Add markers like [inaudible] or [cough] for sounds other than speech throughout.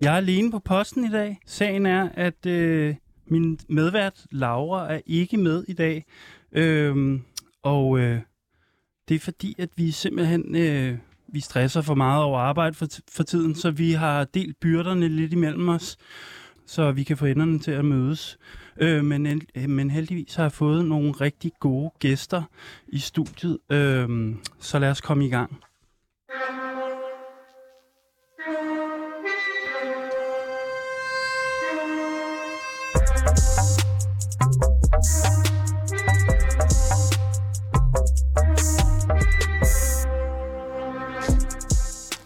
Jeg er alene på posten i dag. Sagen er, at øh, min medvært Laura er ikke med i dag. Øhm, og øh, det er fordi, at vi simpelthen øh, vi stresser for meget over arbejde for, for tiden, så vi har delt byrderne lidt imellem os, så vi kan få enderne til at mødes. Øh, men, øh, men heldigvis har jeg fået nogle rigtig gode gæster i studiet, øh, så lad os komme i gang.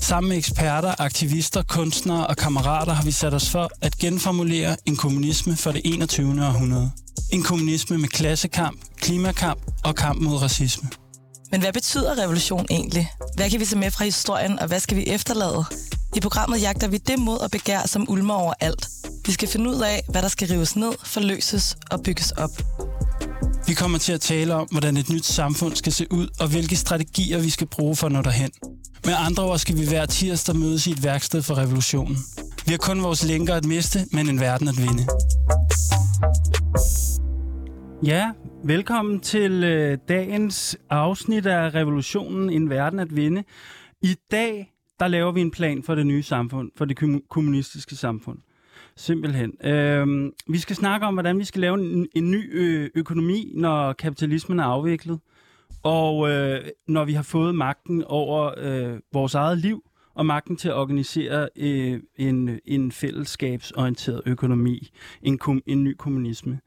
Sammen med eksperter, aktivister, kunstnere og kammerater har vi sat os for at genformulere en kommunisme for det 21. århundrede. En kommunisme med klassekamp, klimakamp og kamp mod racisme. Men hvad betyder revolution egentlig? Hvad kan vi se med fra historien, og hvad skal vi efterlade? I programmet jagter vi det mod og begær, som ulmer over alt. Vi skal finde ud af, hvad der skal rives ned, forløses og bygges op. Vi kommer til at tale om, hvordan et nyt samfund skal se ud, og hvilke strategier vi skal bruge for at nå derhen. Med andre ord skal vi hver tirsdag mødes i et værksted for revolutionen. Vi har kun vores lænker at miste, men en verden at vinde. Ja, velkommen til øh, dagens afsnit af Revolutionen, en verden at vinde. I dag, der laver vi en plan for det nye samfund, for det kommunistiske samfund. Simpelthen. Øhm, vi skal snakke om, hvordan vi skal lave en, en ny ø- økonomi, når kapitalismen er afviklet. Og øh, når vi har fået magten over øh, vores eget liv, og magten til at organisere øh, en, en fællesskabsorienteret økonomi, en, kom, en ny kommunisme.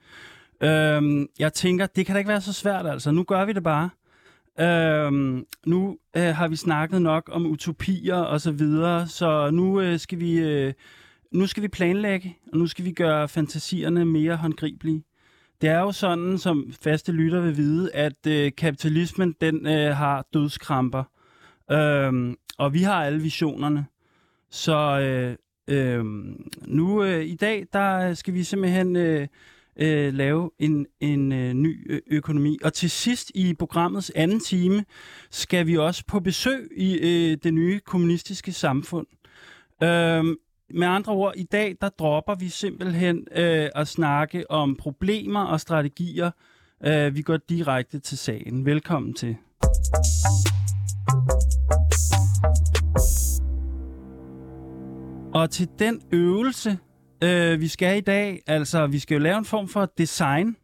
Øhm, jeg tænker, det kan da ikke være så svært altså. Nu gør vi det bare. Øhm, nu øh, har vi snakket nok om utopier og så videre, så nu øh, skal vi øh, nu skal vi planlægge, og nu skal vi gøre fantasierne mere håndgribelige. Det er jo sådan, som faste lytter vil vide, at øh, kapitalismen den øh, har dødskramper. Øhm, og vi har alle visionerne. Så øh, øh, nu øh, i dag, der skal vi simpelthen øh, øh, lave en, en øh, ny økonomi. Og til sidst i programmets anden time, skal vi også på besøg i øh, det nye kommunistiske samfund. Øhm, med andre ord, i dag der dropper vi simpelthen øh, at snakke om problemer og strategier. Øh, vi går direkte til sagen. Velkommen til. Og til den øvelse, øh, vi skal i dag, altså vi skal jo lave en form for design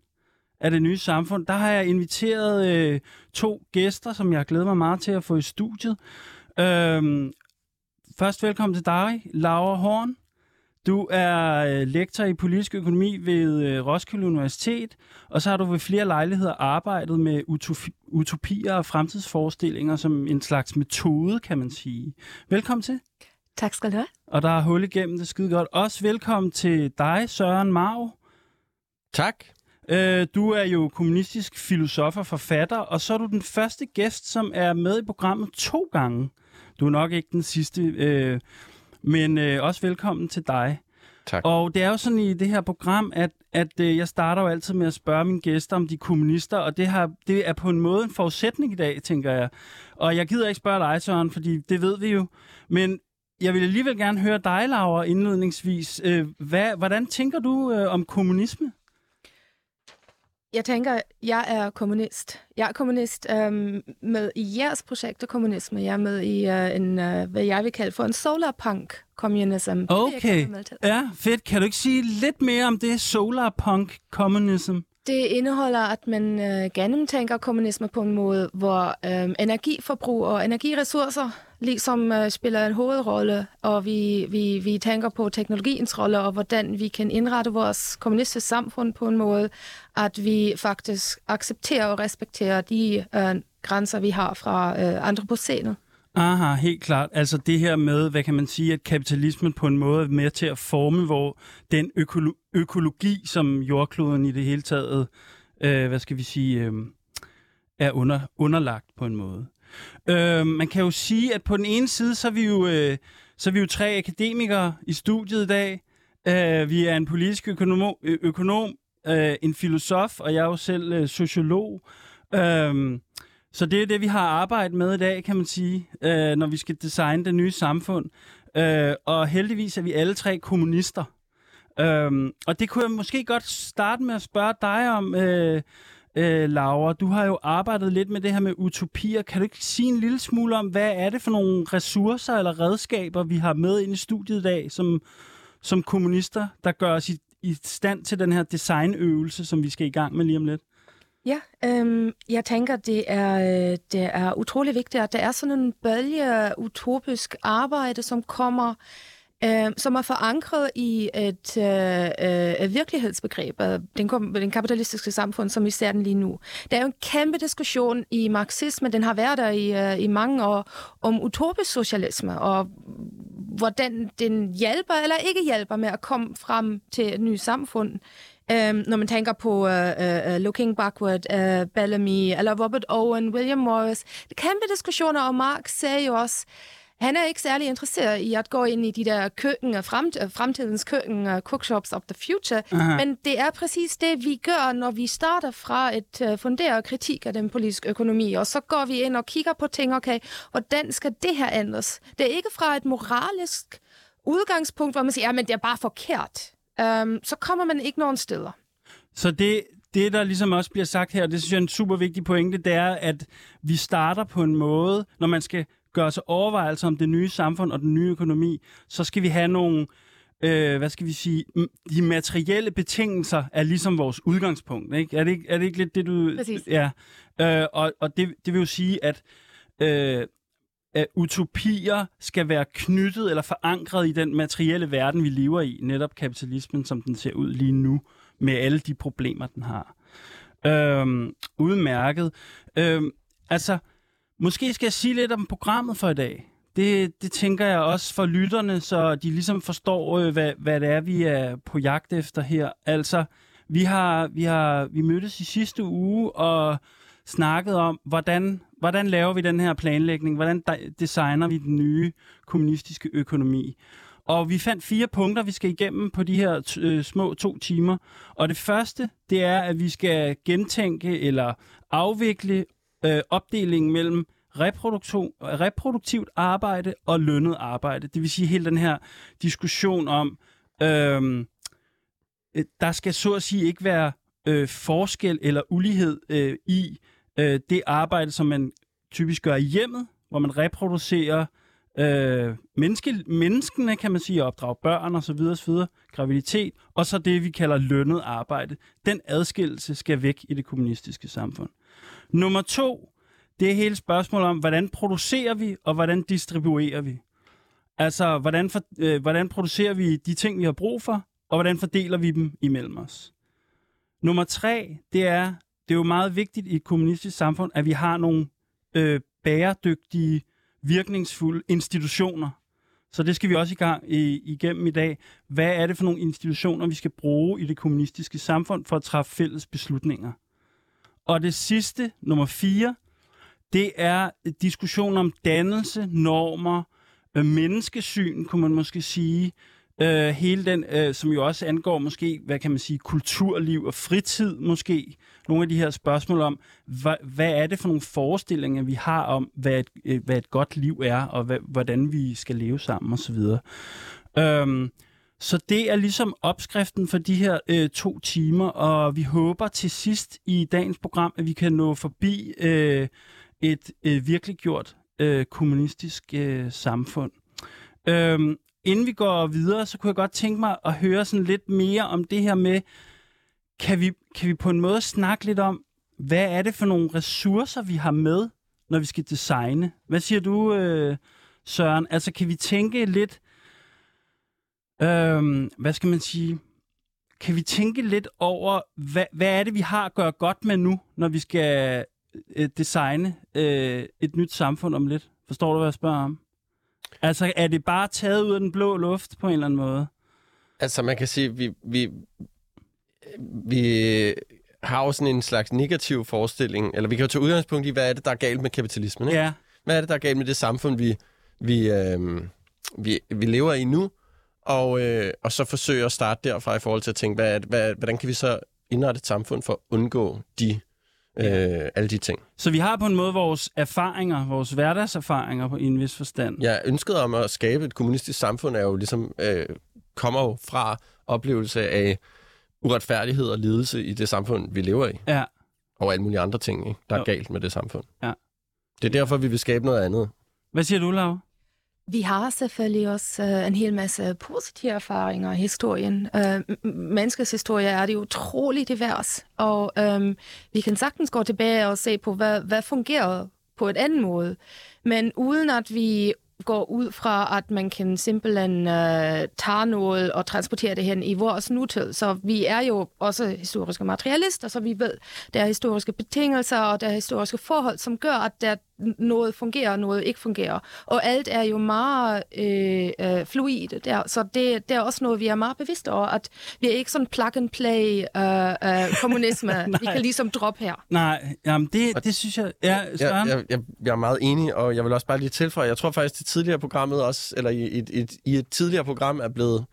af det nye samfund, der har jeg inviteret øh, to gæster, som jeg glæder mig meget til at få i studiet. Øhm, Først velkommen til dig, Laura Horn. Du er øh, lektor i politisk økonomi ved øh, Roskilde Universitet, og så har du ved flere lejligheder arbejdet med utopier og fremtidsforestillinger som en slags metode, kan man sige. Velkommen til. Tak skal du have. Og der er hul igennem det skide godt. Også velkommen til dig, Søren Marv. Tak. Øh, du er jo kommunistisk filosof og forfatter, og så er du den første gæst, som er med i programmet to gange. Du er nok ikke den sidste, øh, men øh, også velkommen til dig. Tak. Og det er jo sådan i det her program, at, at øh, jeg starter jo altid med at spørge mine gæster, om de er kommunister, og det, har, det er på en måde en forudsætning i dag, tænker jeg. Og jeg gider ikke spørge dig, Søren, fordi det ved vi jo. Men jeg vil alligevel gerne høre dig, Laura, indledningsvis. Øh, hvad, hvordan tænker du øh, om kommunisme? Jeg tænker, jeg er kommunist. Jeg er kommunist um, med i jeres projekt af kommunisme. Jeg er med i uh, en, uh, hvad jeg vil kalde for en solarpunk communism. Okay, ja, fedt. Kan du ikke sige lidt mere om det solarpunk communism? Det indeholder, at man øh, gennemtænker kommunisme på en måde, hvor øh, energiforbrug og energiressourcer ligesom øh, spiller en hovedrolle, og vi, vi, vi tænker på teknologiens rolle, og hvordan vi kan indrette vores kommunistiske samfund på en måde, at vi faktisk accepterer og respekterer de øh, grænser, vi har fra øh, andre på scenen. Aha, helt klart. Altså det her med, hvad kan man sige, at kapitalismen på en måde er med til at forme hvor den økolo- økologi, som jordkloden i det hele taget, øh, hvad skal vi sige, øh, er under, underlagt på en måde. Øh, man kan jo sige, at på den ene side, så er vi jo, øh, så er vi jo tre akademikere i studiet i dag. Øh, vi er en politisk økonom, økonom øh, en filosof, og jeg er jo selv øh, sociolog. Øh, så det er det, vi har arbejdet med i dag, kan man sige, øh, når vi skal designe det nye samfund. Øh, og heldigvis er vi alle tre kommunister. Øh, og det kunne jeg måske godt starte med at spørge dig om, øh, øh, Laura. Du har jo arbejdet lidt med det her med utopier. Kan du ikke sige en lille smule om, hvad er det for nogle ressourcer eller redskaber, vi har med ind i studiet i dag, som, som kommunister, der gør os i, i stand til den her designøvelse, som vi skal i gang med lige om lidt? Ja, øhm, jeg tænker, det er, øh, det er utrolig vigtigt, at der er sådan en bølge utopisk arbejde, som kommer, øh, som er forankret i et øh, øh, virkelighedsbegreb af den, den kapitalistiske samfund, som vi ser den lige nu. Der er jo en kæmpe diskussion i marxisme, den har været der i, øh, i mange år, om utopisk socialisme, og hvordan den hjælper eller ikke hjælper med at komme frem til et nyt samfund. Um, når man tænker på uh, uh, Looking Backward, uh, Bellamy, eller Robert Owen, William Morris. Det kæmpe diskussioner, og Marx sagde jo også, han er ikke særlig interesseret i at gå ind i de der køkken, fremt, fremtidens køkken, uh, cookshops of the future, Aha. men det er præcis det, vi gør, når vi starter fra et uh, funderet kritik af den politiske økonomi, og så går vi ind og kigger på ting, okay, hvordan skal det her ændres? Det er ikke fra et moralisk udgangspunkt, hvor man siger, men det er bare forkert øhm, så kommer man ikke nogen steder. Så det, det, der ligesom også bliver sagt her, det synes jeg er en super vigtig pointe, det er, at vi starter på en måde, når man skal gøre sig overvejelser om det nye samfund og den nye økonomi, så skal vi have nogle, øh, hvad skal vi sige, de materielle betingelser er ligesom vores udgangspunkt. Ikke? Er, det ikke, er det ikke lidt det, du... Præcis. Ja. Øh, og og det, det vil jo sige, at øh, at utopier skal være knyttet eller forankret i den materielle verden, vi lever i, netop kapitalismen, som den ser ud lige nu, med alle de problemer, den har. Øhm, udmærket. Øhm, altså, måske skal jeg sige lidt om programmet for i dag. Det, det tænker jeg også for lytterne, så de ligesom forstår, øh, hvad, hvad det er, vi er på jagt efter her. Altså, vi har, vi har vi mødtes i sidste uge og snakket om, hvordan Hvordan laver vi den her planlægning? Hvordan designer vi den nye kommunistiske økonomi? Og vi fandt fire punkter, vi skal igennem på de her øh, små to timer. Og det første, det er, at vi skal gentænke eller afvikle øh, opdelingen mellem reproduktivt arbejde og lønnet arbejde. Det vil sige hele den her diskussion om, øhm, øh, der skal så at sige ikke være øh, forskel eller ulighed øh, i, øh, det arbejde, som man typisk gør i hjemmet, hvor man reproducerer øh, menneske, menneskene, kan man sige, opdrage børn osv., osv., graviditet, og så det, vi kalder lønnet arbejde. Den adskillelse skal væk i det kommunistiske samfund. Nummer to, det er hele spørgsmålet om, hvordan producerer vi, og hvordan distribuerer vi. Altså, hvordan, for, øh, hvordan producerer vi de ting, vi har brug for, og hvordan fordeler vi dem imellem os. Nummer tre, det er, det er jo meget vigtigt i et kommunistisk samfund, at vi har nogle øh, bæredygtige, virkningsfulde institutioner. Så det skal vi også i gang i, igennem i dag. Hvad er det for nogle institutioner, vi skal bruge i det kommunistiske samfund for at træffe fælles beslutninger? Og det sidste, nummer fire, det er diskussion om dannelse, normer, øh, menneskesyn, kunne man måske sige, Øh, hele den, øh, som jo også angår måske, hvad kan man sige, kulturliv og fritid måske. Nogle af de her spørgsmål om, hvad, hvad er det for nogle forestillinger, vi har om, hvad et, øh, hvad et godt liv er, og hvad, hvordan vi skal leve sammen osv. Øhm, så det er ligesom opskriften for de her øh, to timer, og vi håber til sidst i dagens program, at vi kan nå forbi øh, et øh, virkelig gjort øh, kommunistisk øh, samfund. Øhm, inden vi går videre, så kunne jeg godt tænke mig at høre sådan lidt mere om det her med, kan vi, kan vi på en måde snakke lidt om, hvad er det for nogle ressourcer, vi har med, når vi skal designe? Hvad siger du, øh, Søren? Altså, kan vi tænke lidt, øh, hvad skal man sige, kan vi tænke lidt over, hvad, hvad er det, vi har at gøre godt med nu, når vi skal øh, designe øh, et nyt samfund om lidt? Forstår du, hvad jeg spørger om? Altså, er det bare taget ud af den blå luft på en eller anden måde? Altså, man kan sige, vi, vi, vi har jo sådan en slags negativ forestilling, eller vi kan jo tage udgangspunkt i, hvad er det, der er galt med kapitalismen, ikke? Ja. Hvad er det, der er galt med det samfund, vi, vi, øh, vi, vi lever i nu? Og, øh, og så forsøge at starte derfra i forhold til at tænke, hvad, hvad, hvordan kan vi så indrette et samfund for at undgå de, øh, alle de ting? Så vi har på en måde vores erfaringer, vores hverdagserfaringer på en vis forstand. Ja, ønsket om at skabe et kommunistisk samfund er jo ligesom, øh, kommer jo fra oplevelse af uretfærdighed og lidelse i det samfund, vi lever i. Ja. Og alle mulige andre ting, ikke, der er Jo. galt med det samfund. Ja. Det er derfor, vi vil skabe noget andet. Hvad siger du, Lav? Vi har selvfølgelig også øh, en hel masse positive erfaringer i historien. Øh, menneskets historie er det utrolig divers, og øh, vi kan sagtens gå tilbage og se på, hvad, hvad fungerer på et andet måde. Men uden at vi går ud fra, at man kan simpelthen øh, tage noget og transportere det hen i vores nutid. Så vi er jo også historiske materialister, så vi ved, der er historiske betingelser, og der er historiske forhold, som gør, at der noget fungerer, og noget ikke fungerer. Og alt er jo meget øh, øh, fluid der, så det, det er også noget, vi er meget bevidste over, at vi er ikke sådan plug-and-play øh, øh, kommunisme, [laughs] vi kan ligesom droppe her. Nej, jamen det, det synes jeg... Ja, Jeg, jeg, jeg, jeg er meget enig, og jeg vil også bare lige tilføje, jeg tror faktisk, det tidligere programmet også, eller i et, et, i et tidligere program er blevet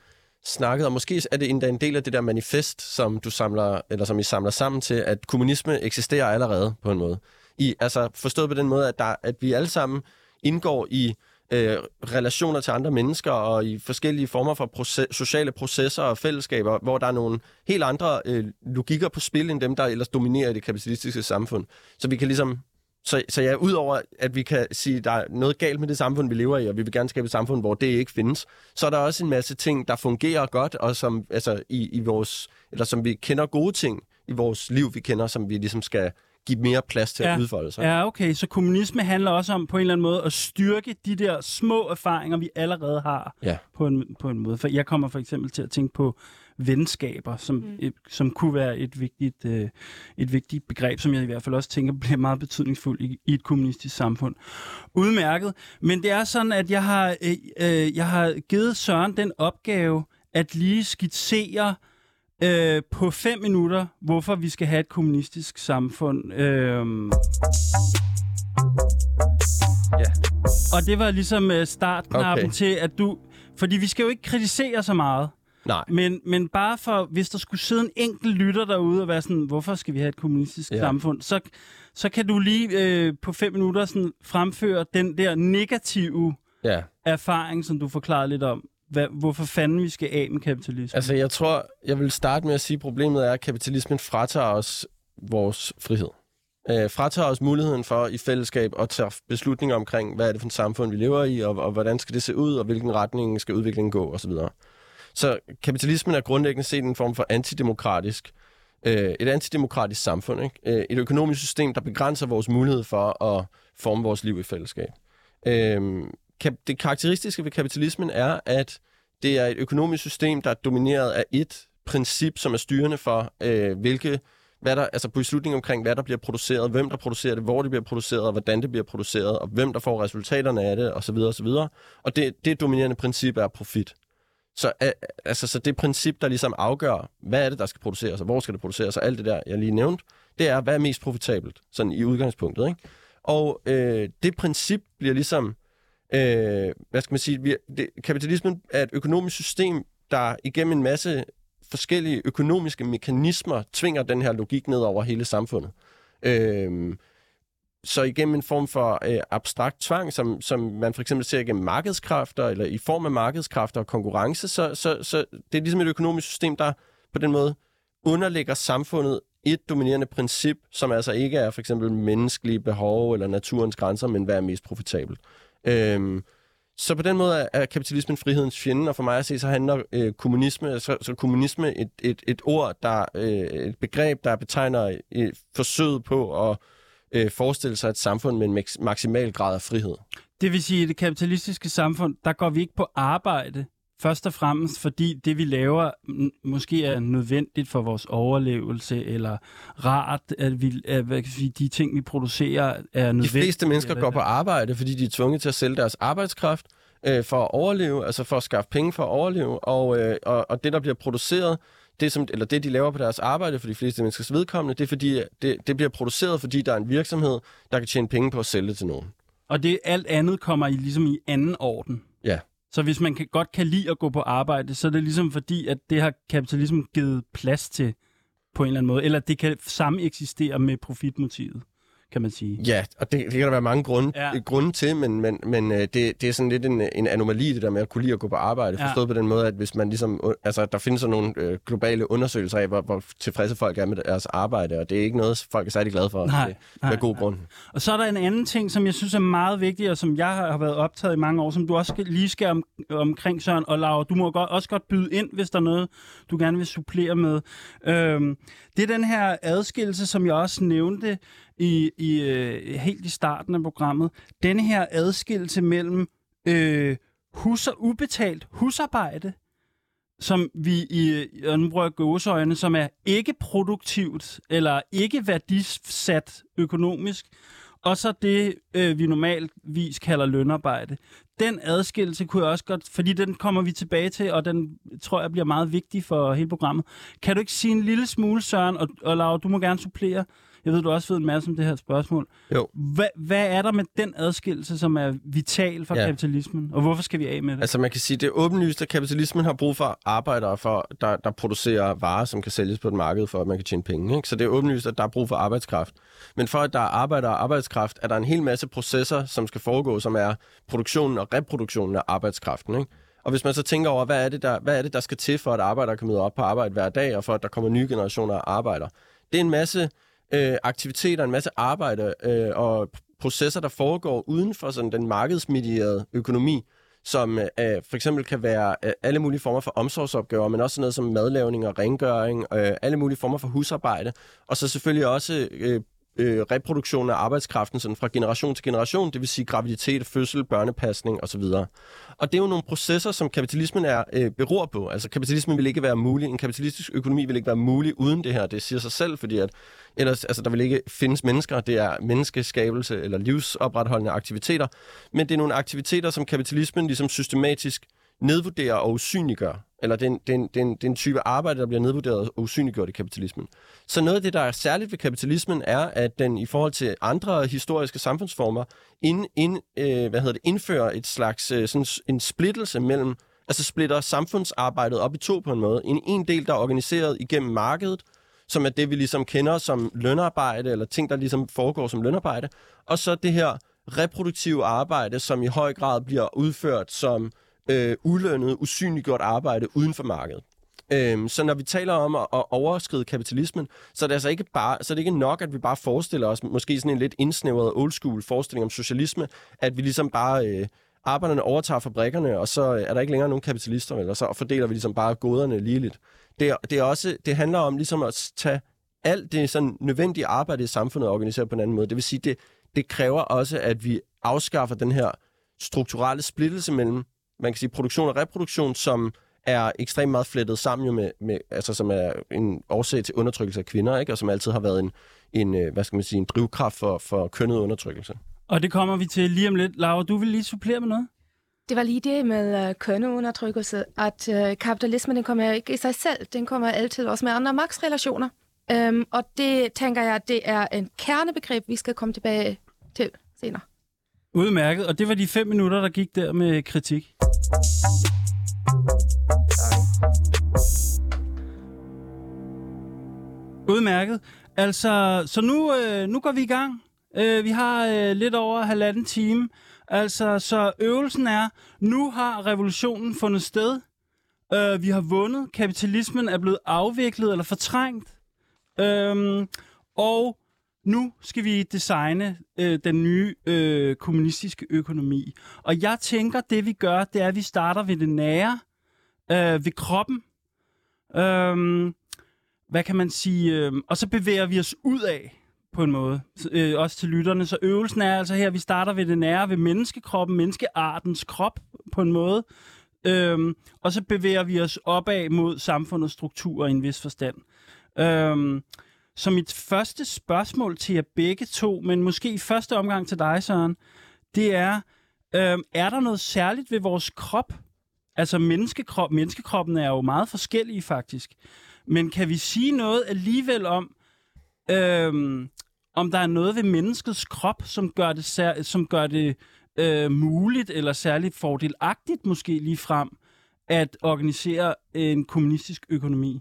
snakket, og måske er det endda en del af det der manifest, som du samler, eller som I samler sammen til, at kommunisme eksisterer allerede på en måde. I, altså forstået på den måde, at, der, at vi alle sammen indgår i øh, relationer til andre mennesker og i forskellige former for proces, sociale processer og fællesskaber, hvor der er nogle helt andre øh, logikker på spil, end dem, der ellers dominerer i det kapitalistiske samfund. Så vi kan ligesom så, så ja, udover at vi kan sige, at der er noget galt med det samfund, vi lever i, og vi vil gerne skabe et samfund, hvor det ikke findes, så er der også en masse ting, der fungerer godt, og som, altså, i, i vores, eller som vi kender gode ting i vores liv, vi kender, som vi ligesom skal give mere plads til Ja. at udfolde sig. Ja, okay. Så kommunisme handler også om på en eller anden måde at styrke de der små erfaringer, vi allerede har Ja. på, en, på en måde. For jeg kommer for eksempel til at tænke på venskaber, som, mm. et, som kunne være et vigtigt, øh, et vigtigt begreb, som jeg i hvert fald også tænker bliver meget betydningsfuldt i, i et kommunistisk samfund. Udmærket. Men det er sådan, at jeg har, øh, øh, jeg har givet Søren den opgave at lige skitsere øh, på fem minutter, hvorfor vi skal have et kommunistisk samfund. Øh, Ja. og det var ligesom øh, startknappen Okay. til, at du... Fordi vi skal jo ikke kritisere så meget, Nej. men, men bare for, hvis der skulle sidde en enkelt lytter derude og være sådan, hvorfor skal vi have et kommunistisk ja. samfund, så, så kan du lige øh, på fem minutter sådan, fremføre den der negative Ja. erfaring, som du forklarede lidt om. Hvad, hvorfor fanden vi skal af med kapitalisme. Altså, jeg tror, jeg vil starte med at sige, at problemet er, at kapitalismen fratager os vores frihed. Øh, fratager os muligheden for i fællesskab at tage beslutninger omkring, hvad er det for et samfund, vi lever i, og, og hvordan skal det se ud, og hvilken retning skal udviklingen gå, osv. Så kapitalismen er grundlæggende set en form for antidemokratisk, øh, et antidemokratisk samfund. Ikke? Øh, et økonomisk system, der begrænser vores mulighed for at forme vores liv i fællesskab. Øh, det karakteristiske ved kapitalismen er, at det er et økonomisk system, der er domineret af et princip, som er styrende for, øh, hvilke, hvad der, altså beslutninger omkring, hvad der bliver produceret, hvem der producerer det, hvor det bliver produceret, og hvordan det bliver produceret, og hvem der får resultaterne af det, osv. osv. Og det, det dominerende princip er profit. Så, altså, så det princip, der ligesom afgør, hvad er det, der skal produceres, og hvor skal det produceres, og alt det der, jeg lige nævnte, det er, hvad er mest profitabelt, sådan i udgangspunktet. Ikke? Og øh, det princip bliver ligesom øh, hvad skal man sige, vi, det, kapitalismen er et økonomisk system, der igennem en masse forskellige økonomiske mekanismer tvinger den her logik ned over hele samfundet. Øh, så igennem en form for øh, abstrakt tvang, som, som man for eksempel ser igennem markedskræfter, eller i form af markedskræfter og konkurrence, så, så, så det er ligesom et økonomisk system, der på den måde underlægger samfundet et dominerende princip, som altså ikke er for eksempel menneskelige behov eller naturens grænser, men hvad er mest profitabelt. Øhm, så på den måde er, kapitalismen frihedens fjende, og for mig at se, så handler øh, kommunisme, så, så kommunisme et, et, et ord, der øh, et begreb, der betegner øh, et forsøg på at øh, forestille sig et samfund med en maks- maksimal grad af frihed. Det vil sige, at i det kapitalistiske samfund, der går vi ikke på arbejde først og fremmest fordi det, vi laver, måske er nødvendigt for vores overlevelse, eller rart, at, vi, at hvad kan sige, de ting, vi producerer, er De nødvendige. fleste mennesker går på arbejde, fordi de er tvunget til at sælge deres arbejdskraft øh, for at overleve, altså for at skaffe penge for at overleve, og, øh, og, og det, der bliver produceret, det, som, eller det, de laver på deres arbejde for de fleste menneskers vedkommende, det er fordi, det, det bliver produceret, fordi der er en virksomhed, der kan tjene penge på at sælge det til nogen. Og det alt andet kommer i, ligesom i anden orden. Ja. Så hvis man kan, godt kan lide at gå på arbejde, så er det ligesom fordi, at det har kapitalismen givet plads til på en eller anden måde. Eller det kan samme eksistere med profitmotivet, kan man sige. Ja, og det, det kan der være mange grunde, Ja. grunde til, men, men, men øh, det, det er sådan lidt en, en anomali, det der med at kunne lide at gå på arbejde. Ja. Forstået på den måde, at hvis man ligesom, øh, altså, der findes sådan nogle øh, globale undersøgelser af, hvor, hvor tilfredse folk er med deres arbejde, og det er ikke noget, folk er særlig glade for. Nej, det, nej, med god nej. grund. Og så er der en anden ting, som jeg synes er meget vigtig, og som jeg har været optaget i mange år, som du også lige skal om, omkring, Søren. Og Laura, du må godt, også godt byde ind, hvis der er noget, du gerne vil supplere med. Øhm, det er den her adskillelse, som jeg også nævnte i, i øh, helt i starten af programmet. Denne her adskillelse mellem øh, hus ubetalt husarbejde, som vi i, og nu gåseøjne, som er ikke produktivt eller ikke værdisat økonomisk, og så det, øh, vi normalvis kalder lønarbejde. Den adskillelse kunne jeg også godt, fordi den kommer vi tilbage til, og den tror jeg bliver meget vigtig for hele programmet. Kan du ikke sige en lille smule, Søren, og, og Laura, du må gerne supplere. Jeg ved, du også ved en masse om det her spørgsmål. Jo. Hvad, hvad er der med den adskillelse, som er vital for ja. Kapitalismen, og hvorfor skal vi af med det? Altså man kan sige, det er åbenlyst, at kapitalismen har brug for arbejdere, for, der, der producerer varer, som kan sælges på et marked, for at man kan tjene penge. Ikke? Så det er åbenlyst, at der er brug for arbejdskraft. Men for at der er arbejder og arbejdskraft, er der en hel masse processer, som skal foregå, som er produktionen og reproduktionen af arbejdskraften. Ikke? Og hvis man så tænker over, hvad er, det, der, hvad er det, der skal til, for at arbejdere kan møde op på arbejde hver dag, og for at der kommer nye generationer af arbejdere. Det er en masse øh, aktiviteter, en masse arbejde øh, og processer, der foregår uden for sådan den markedsmedierede økonomi, som øh, for eksempel kan være øh, alle mulige former for omsorgsopgaver, men også sådan noget som madlavning og rengøring, øh, alle mulige former for husarbejde, og så selvfølgelig også øh, øh, reproduktion af arbejdskraften sådan fra generation til generation, det vil sige graviditet, fødsel, børnepasning osv. Og det er jo nogle processer, som kapitalismen er øh, beror på. Altså kapitalismen vil ikke være mulig, en kapitalistisk økonomi vil ikke være mulig uden det her. Det siger sig selv, fordi at ellers, altså, der vil ikke findes mennesker. Det er menneskeskabelse eller livsopretholdende aktiviteter. Men det er nogle aktiviteter, som kapitalismen ligesom systematisk nedvurderer og usynliggør. Eller det er, en, det, er en, det, er en, det er en type arbejde, der bliver nedvurderet og usynliggjort i kapitalismen. Så noget af det, der er særligt ved kapitalismen, er, at den i forhold til andre historiske samfundsformer ind, ind, øh, hvad hedder det, indfører et slags øh, sådan en splittelse mellem, altså splitter samfundsarbejdet op i to på en måde. En, en del, der er organiseret igennem markedet, som er det, vi ligesom kender som lønarbejde, eller ting, der ligesom foregår som lønarbejde, og så det her reproduktive arbejde, som i høj grad bliver udført som øh, ulønnet, usynliggjort arbejde uden for markedet. Øhm, så når vi taler om at, at overskride kapitalismen, så er det altså ikke bare, så er det ikke nok, at vi bare forestiller os måske sådan en lidt indsnævret old school forestilling om socialisme, at vi ligesom bare øh, arbejderne overtager fabrikkerne, og så øh, er der ikke længere nogen kapitalister, eller så fordeler vi ligesom bare goderne ligeligt. Det, er, det, er også, det handler om ligesom at tage alt det sådan nødvendige arbejde i samfundet og organisere på en anden måde. Det vil sige, det, det kræver også, at vi afskaffer den her strukturelle splittelse mellem, man kan sige, produktion og reproduktion, som er ekstremt meget flettet sammen jo med, med altså som er en årsag til undertrykkelse af kvinder, ikke? og som altid har været en, en, øh, hvad skal man sige, en drivkraft for, for kønnet undertrykkelse. Og det kommer vi til lige om lidt. Laura, du vil lige supplere med noget? Det var lige det med uh, kønneundertrykkelse, at uh, kapitalismen den kommer ikke i sig selv, den kommer altid også med andre magtsrelationer. Um, og det tænker jeg, det er en kernebegreb, vi skal komme tilbage til senere. Udmærket. Og det var de fem minutter, der gik der med kritik. Udmærket. Altså, så nu, øh, nu går vi i gang. Øh, vi har øh, lidt over halvanden time. Altså, så øvelsen er, nu har revolutionen fundet sted. Øh, vi har vundet. Kapitalismen er blevet afviklet eller fortrængt. Øh, og nu skal vi designe øh, den nye øh, kommunistiske økonomi. Og jeg tænker, det vi gør, det er, at vi starter ved det nære, øh, ved kroppen. Øhm, hvad kan man sige? Øh, og så bevæger vi os ud af på en måde, øh, også til lytterne. Så øvelsen er altså her, at vi starter ved det nære, ved menneskekroppen, menneskeartens krop på en måde. øhm, og så bevæger vi os opad mod samfundets struktur i en vis forstand. Øhm, så mit første spørgsmål til jer begge to, men måske i første omgang til dig, Søren, det er, øh, er der noget særligt ved vores krop? Altså menneskekrop, menneskekroppen er jo meget forskellige faktisk. Men kan vi sige noget alligevel om, øh, om der er noget ved menneskets krop, som gør det, sær- som gør det øh, muligt eller særligt fordelagtigt måske lige frem at organisere en kommunistisk økonomi?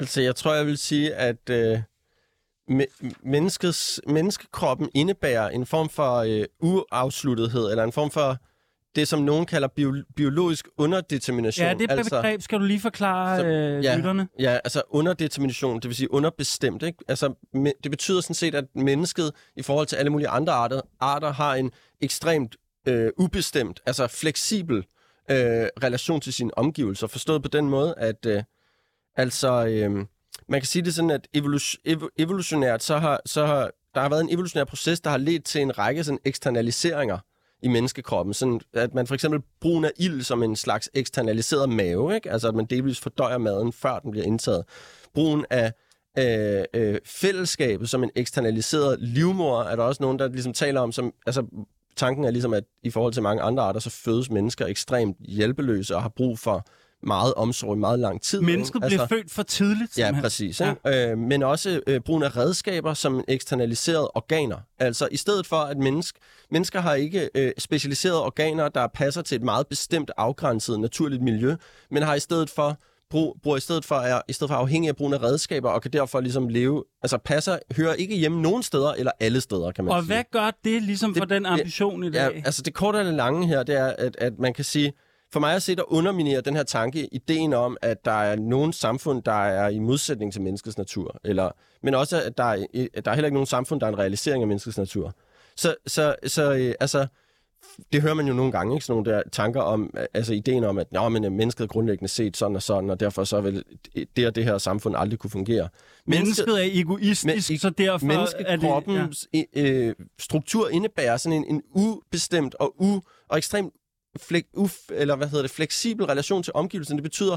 Altså, jeg tror, jeg vil sige, at øh, me- menneskets, menneskekroppen indebærer en form for øh, uafsluttethed, eller en form for det, som nogen kalder bio- biologisk underdetermination. Ja, det altså, begreb skal du lige forklare så- øh, ja. lytterne. Ja, altså underdetermination, det vil sige underbestemt. Ikke? Altså, me- det betyder sådan set, at mennesket i forhold til alle mulige andre arter, arter har en ekstremt øh, ubestemt, altså fleksibel øh, relation til sine omgivelser. Forstået på den måde, at øh, altså, øh, man kan sige det sådan, at evolution, ev- evolutionært, så har, så har der har været en evolutionær proces, der har ledt til en række sådan eksternaliseringer i menneskekroppen. Sådan, at man for eksempel bruger af ild som en slags eksternaliseret mave, ikke? altså at man delvis fordøjer maden, før den bliver indtaget. Brugen af øh, øh, fællesskabet som en eksternaliseret livmor, er der også nogen, der ligesom taler om, som, altså tanken er ligesom, at i forhold til mange andre arter, så fødes mennesker ekstremt hjælpeløse og har brug for meget omsorg i meget lang tid. ikke? Mennesket bliver født for tidligt. Ja, simpelthen. præcis. Ikke? Ja. Øh, men også øh, brugen af redskaber som eksternaliserede organer. Altså i stedet for, at menneske, mennesker har ikke øh, specialiserede organer, der passer til et meget bestemt afgrænset naturligt miljø, men har i stedet for brug, bruger i stedet for er i stedet for afhængig af brugen af redskaber og kan derfor ligesom leve, altså passer, hører ikke hjemme nogen steder eller alle steder, kan man Og sige. hvad gør det ligesom for Det- den det- ambition i Ja, dag? altså det korte og det lange her, det er, at, at man kan sige, for mig at se, der underminerer den her tanke ideen om, at der er nogen samfund, der er i modsætning til menneskets natur. Eller, men også, at der er, at der er heller ikke nogen samfund, der er en realisering af menneskets natur. Så, så, så øh, altså, det hører man jo nogle gange, ikke? Sådan nogle der tanker om, altså ideen om, at Nå, men, øh, mennesket er grundlæggende set sådan og sådan, og derfor så vil det og det her samfund aldrig kunne fungere. Mennesket er egoistisk, Men- så derfor er det... Ja. Menneskekroppens øh, struktur indebærer sådan en, en ubestemt og, u, og ekstremt flek, uf, eller hvad hedder det, fleksibel relation til omgivelserne. Det betyder,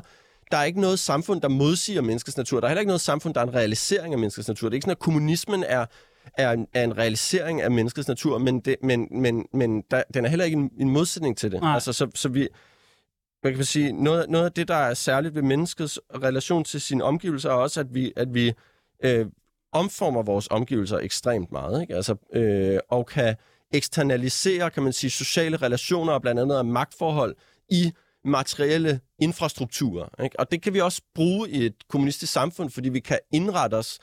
der er ikke noget samfund, der modsiger menneskets natur. Der er heller ikke noget samfund, der er en realisering af menneskets natur. Det er ikke sådan, at kommunismen er, er, en, er en realisering af menneskets natur, men, det, men, men, men der, den er heller ikke en, en modsætning til det. Nej. Altså, så, så vi, man kan sige, noget, noget af det, der er særligt ved menneskets relation til sine omgivelser, er også, at vi, at vi øh, omformer vores omgivelser ekstremt meget, ikke? Altså, øh, og kan eksternalisere, kan man sige, sociale relationer og blandt andet af magtforhold i materielle infrastrukturer. Ikke? Og det kan vi også bruge i et kommunistisk samfund, fordi vi kan indrette os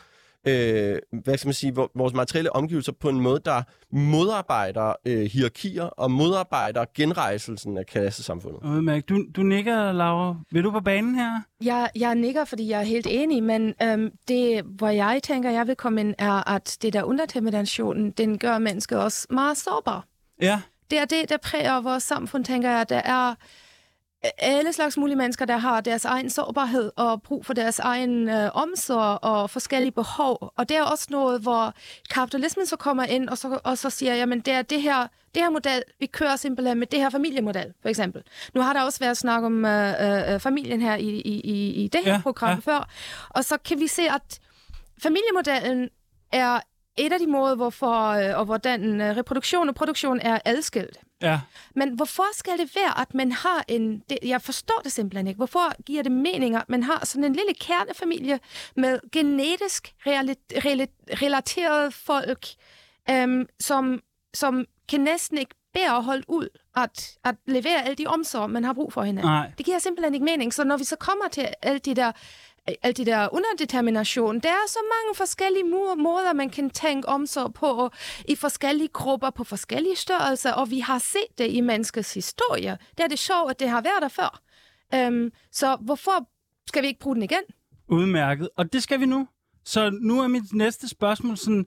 øh, hvad skal man sige, vor- vores materielle omgivelser på en måde, der modarbejder øh, hierarkier og modarbejder genrejselsen af klassesamfundet. Udmærket. Du, du nikker, Laura. Vil du på banen her? Jeg, jeg nikker, fordi jeg er helt enig, men øhm, det, hvor jeg tænker, jeg vil komme ind, er, at det der underterminationen, den gør mennesket også meget sårbar. Ja. Det er det, der præger vores samfund, tænker jeg. Der er alle slags mulige mennesker, der har deres egen sårbarhed og brug for deres egen øh, omsorg og forskellige behov. Og det er også noget, hvor kapitalismen så kommer ind og så, og så siger, jamen det er det her, det her model, vi kører simpelthen med det her familiemodel, for eksempel. Nu har der også været snak om øh, øh, familien her i, i, i, i det her Ja, program ja. før. Og så kan vi se, at familiemodellen er et af de måder, hvorfor, øh, og hvordan øh, reproduktion og produktion er adskilt. Ja. Men hvorfor skal det være, at man har en... Det, jeg forstår det simpelthen ikke. Hvorfor giver det mening, at man har sådan en lille kernefamilie med genetisk reali- rela- relaterede folk, øhm, som, som kan næsten ikke bære holde ud at, at levere alle de omsorg, man har brug for hinanden. Nej. Det giver simpelthen ikke mening. Så når vi så kommer til alle de der alt det der underdetermination. Der er så mange forskellige måder, man kan tænke omsorg på i forskellige grupper på forskellige størrelser, og vi har set det i menneskets historie. Det er det sjovt, at det har været der før. Øhm, så hvorfor skal vi ikke bruge den igen? Udmærket. Og det skal vi nu. Så nu er mit næste spørgsmål sådan,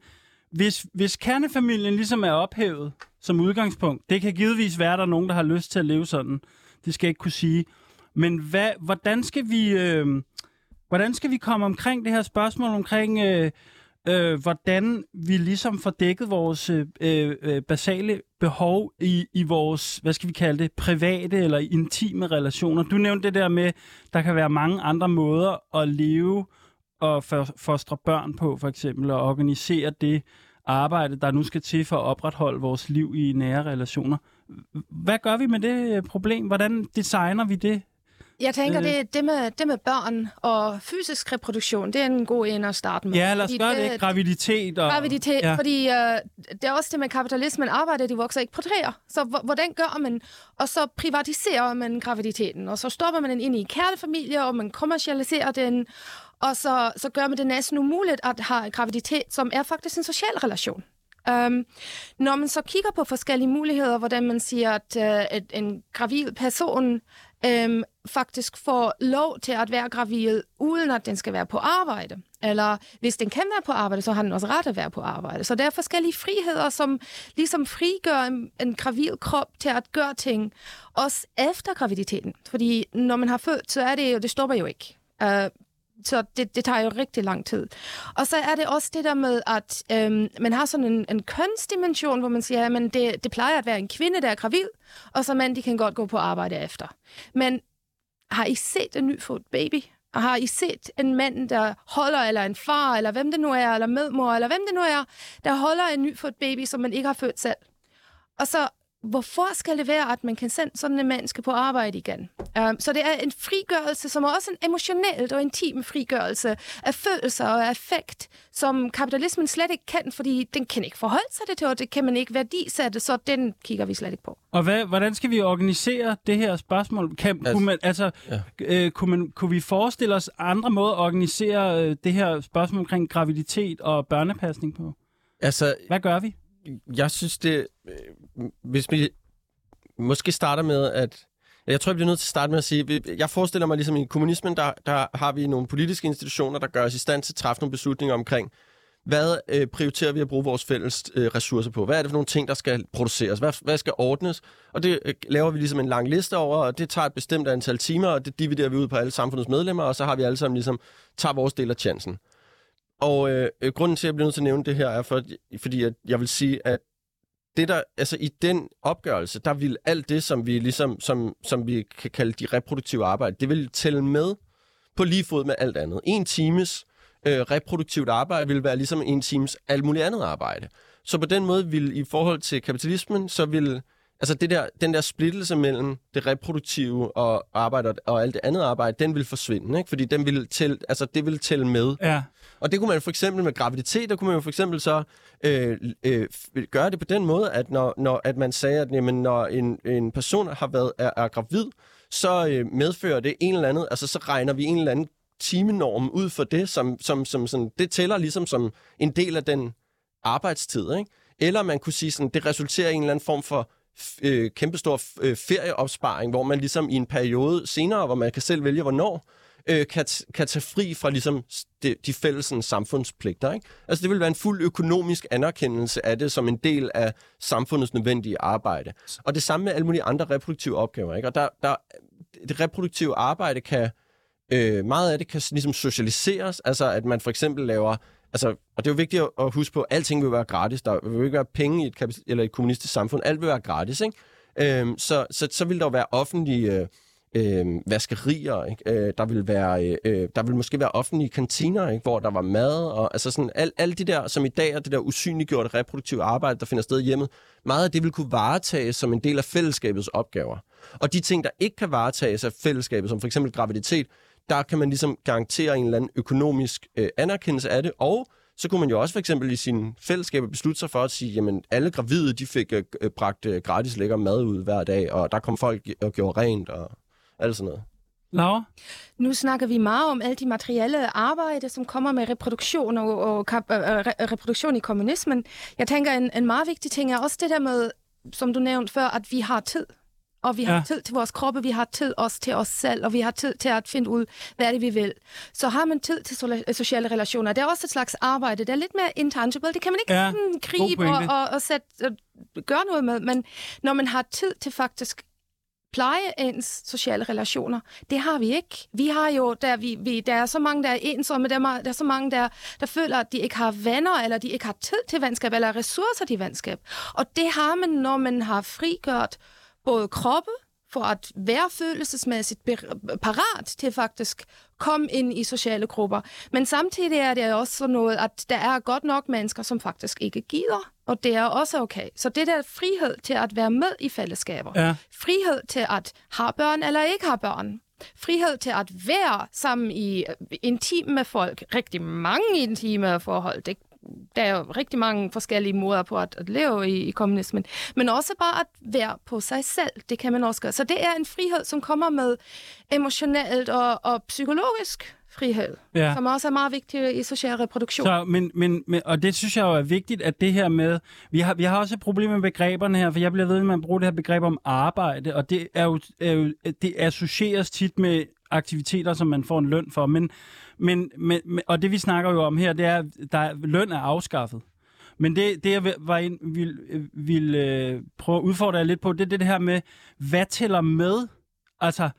hvis, hvis kernefamilien ligesom er ophævet som udgangspunkt, det kan givetvis være, at der er nogen, der har lyst til at leve sådan. Det skal jeg ikke kunne sige. Men hvad, hvordan skal vi... Øh, Hvordan skal vi komme omkring det her spørgsmål omkring øh, øh, hvordan vi ligesom får dækket vores øh, øh, basale behov i, i vores, hvad skal vi kalde det, private eller intime relationer. Du nævnte det der med, der kan være mange andre måder at leve og fostre børn på, for eksempel, og organisere det arbejde, der nu skal til for at opretholde vores liv i nære relationer. Hvad gør vi med det øh, problem? Hvordan designer vi det jeg tænker, øh. det, det, med, det med børn og fysisk reproduktion, det er en god en at starte med. Ja, lad os gøre det. det. Graviditet. Og, graviditet, ja. fordi uh, det er også det med kapitalismen. Arbejder, de vokser ikke på træer. Så hvordan gør man? Og så privatiserer man graviditeten, og så stopper man den ind i kærlefamilie, og man kommercialiserer den, og så, så gør man det næsten umuligt at have graviditet, som er faktisk en social relation. Um, når man så kigger på forskellige muligheder, hvordan man siger, at øh, uh, et, en gravid person um, faktisk får lov til at være gravid, uden at den skal være på arbejde. Eller hvis den kan være på arbejde, så har den også ret at være på arbejde. Så der er forskellige friheder, som ligesom frigør en, en gravid krop til at gøre ting, også efter graviditeten. Fordi når man har født, så er det jo, det stopper jo ikke. Uh, så det, det tager jo rigtig lang tid. Og så er det også det der med, at øhm, man har sådan en, en kønsdimension, hvor man siger, at det, det plejer at være en kvinde, der er gravid, og så mand, de kan godt gå på arbejde efter. Men har I set en nyfødt baby? Og har I set en mand, der holder, eller en far, eller hvem det nu er, eller medmor, eller hvem det nu er, der holder en nyfødt baby, som man ikke har født selv? Og så hvorfor skal det være, at man kan sende sådan en menneske på arbejde igen? Um, så det er en frigørelse, som er også en emotionelt og intim frigørelse af følelser og affekt, som kapitalismen slet ikke kan, fordi den kan ikke forholde sig det til, og det kan man ikke værdisætte, så den kigger vi slet ikke på. Og hvad, hvordan skal vi organisere det her spørgsmål? Kan, altså, kunne, man, altså, ja. øh, kunne, man, kunne vi forestille os andre måder at organisere øh, det her spørgsmål omkring graviditet og børnepasning på? Altså, hvad gør vi? jeg synes det, øh, hvis vi måske starter med, at jeg tror, jeg bliver nødt til at starte med at sige, jeg forestiller mig ligesom i kommunismen, der, der har vi nogle politiske institutioner, der gør os i stand til at træffe nogle beslutninger omkring, hvad øh, prioriterer vi at bruge vores fælles øh, ressourcer på? Hvad er det for nogle ting, der skal produceres? Hvad, hvad skal ordnes? Og det øh, laver vi ligesom en lang liste over, og det tager et bestemt antal timer, og det dividerer vi ud på alle samfundets medlemmer, og så har vi alle sammen ligesom, tager vores del af chancen. Og øh, øh grunden til, at jeg bliver nødt til at nævne det her, er, for, fordi at jeg vil sige, at det der, altså i den opgørelse, der vil alt det, som vi ligesom, som, som vi kan kalde de reproduktive arbejde, det vil tælle med på lige fod med alt andet. En times øh, reproduktivt arbejde vil være ligesom en times alt muligt andet arbejde. Så på den måde vil i forhold til kapitalismen, så vil altså det der, den der splittelse mellem det reproduktive og arbejde og alt det andet arbejde, den vil forsvinde, ikke? fordi den vil tælle, altså det vil tælle med. Ja. Og det kunne man for eksempel med graviditet, der kunne man jo for eksempel så øh, øh, gøre det på den måde, at når, når at man sagde, at jamen, når en, en person har været er, er gravid, så øh, medfører det en eller andet, altså så regner vi en eller anden timenorm ud for det, som, som, som sådan, det tæller ligesom som en del af den arbejdstid, ikke? Eller man kunne sige sådan, det resulterer i en eller anden form for øh, kæmpestor øh, ferieopsparing, hvor man ligesom i en periode senere, hvor man kan selv vælge hvornår, øh, kan, kan tage fri fra ligesom de, de fælles samfundspligter. Ikke? Altså det vil være en fuld økonomisk anerkendelse af det som en del af samfundets nødvendige arbejde. Og det samme med alle mulige andre reproduktive opgaver. Ikke? Og der, der, det reproduktive arbejde kan, øh, meget af det kan ligesom socialiseres, altså at man for eksempel laver Altså, og det er jo vigtigt at huske på, at alting vil være gratis. Der vil ikke være penge i et, kapit- eller et kommunistisk samfund. Alt vil være gratis, ikke? Øhm, så, så, så vil der jo være offentlige øh, øh vaskerier, ikke? Øh, der vil være, øh, øh, der vil måske være offentlige kantiner, ikke? hvor der var mad, og altså sådan alt, alle det der, som i dag er det der usynliggjorte reproduktive arbejde, der finder sted hjemme, meget af det vil kunne varetages som en del af fællesskabets opgaver. Og de ting, der ikke kan varetages af fællesskabet, som for eksempel graviditet, der kan man ligesom garantere en eller anden økonomisk øh, anerkendelse af det, og så kunne man jo også for eksempel i sin fællesskab beslutte sig for at sige, jamen alle gravide, de fik øh, bragt øh, gratis lækker mad ud hver dag, og der kom folk og gjorde rent og alt sådan noget. Laura? Nu snakker vi meget om alle de materielle arbejde, som kommer med reproduktion og, og kap, øh, reproduktion i kommunismen. Jeg tænker, en, en meget vigtig ting er også det der med, som du nævnte før, at vi har tid og vi har ja. tid til vores kroppe, vi har tid også til os selv, og vi har tid til at finde ud, hvad det, vi vil. Så har man tid til sociale relationer. Det er også et slags arbejde. Det er lidt mere intangible. Det kan man ikke ja. sådan gribe og, og, og, sætte, og gøre noget med. Men når man har tid til faktisk pleje ens sociale relationer. Det har vi ikke. Vi har jo, der, vi, vi, der er så mange, der er ensomme, der er, der er så mange, der, der føler, at de ikke har venner, eller de ikke har tid til venskab, eller ressourcer til venskab. Og det har man, når man har frigjort både kroppe, for at være følelsesmæssigt parat til faktisk komme ind i sociale grupper. Men samtidig er det også sådan noget, at der er godt nok mennesker, som faktisk ikke gider, og det er også okay. Så det der frihed til at være med i fællesskaber, Ja. frihed til at have børn eller ikke have børn, frihed til at være sammen i øh, intim med folk, rigtig mange intime forhold, det der er jo rigtig mange forskellige måder på at, at leve i, i kommunismen, men også bare at være på sig selv, det kan man også gøre. Så det er en frihed, som kommer med emotionelt og, og psykologisk frihed, Ja. som også er meget vigtig i social reproduktion. Så, men, men, men, og det synes jeg jo er vigtigt, at det her med... Vi har, vi har også et problem med begreberne her, for jeg bliver ved med, at man bruger det her begreb om arbejde, og det, er jo, er jo, det associeres tit med aktiviteter, som man får en løn for. Men, men, men, men- og det vi snakker jo om her, det er, at løn er afskaffet. Men det, det jeg var ind, vil, vil øh, prøve at udfordre jer lidt på, det er det her med, hvad tæller med? Altså,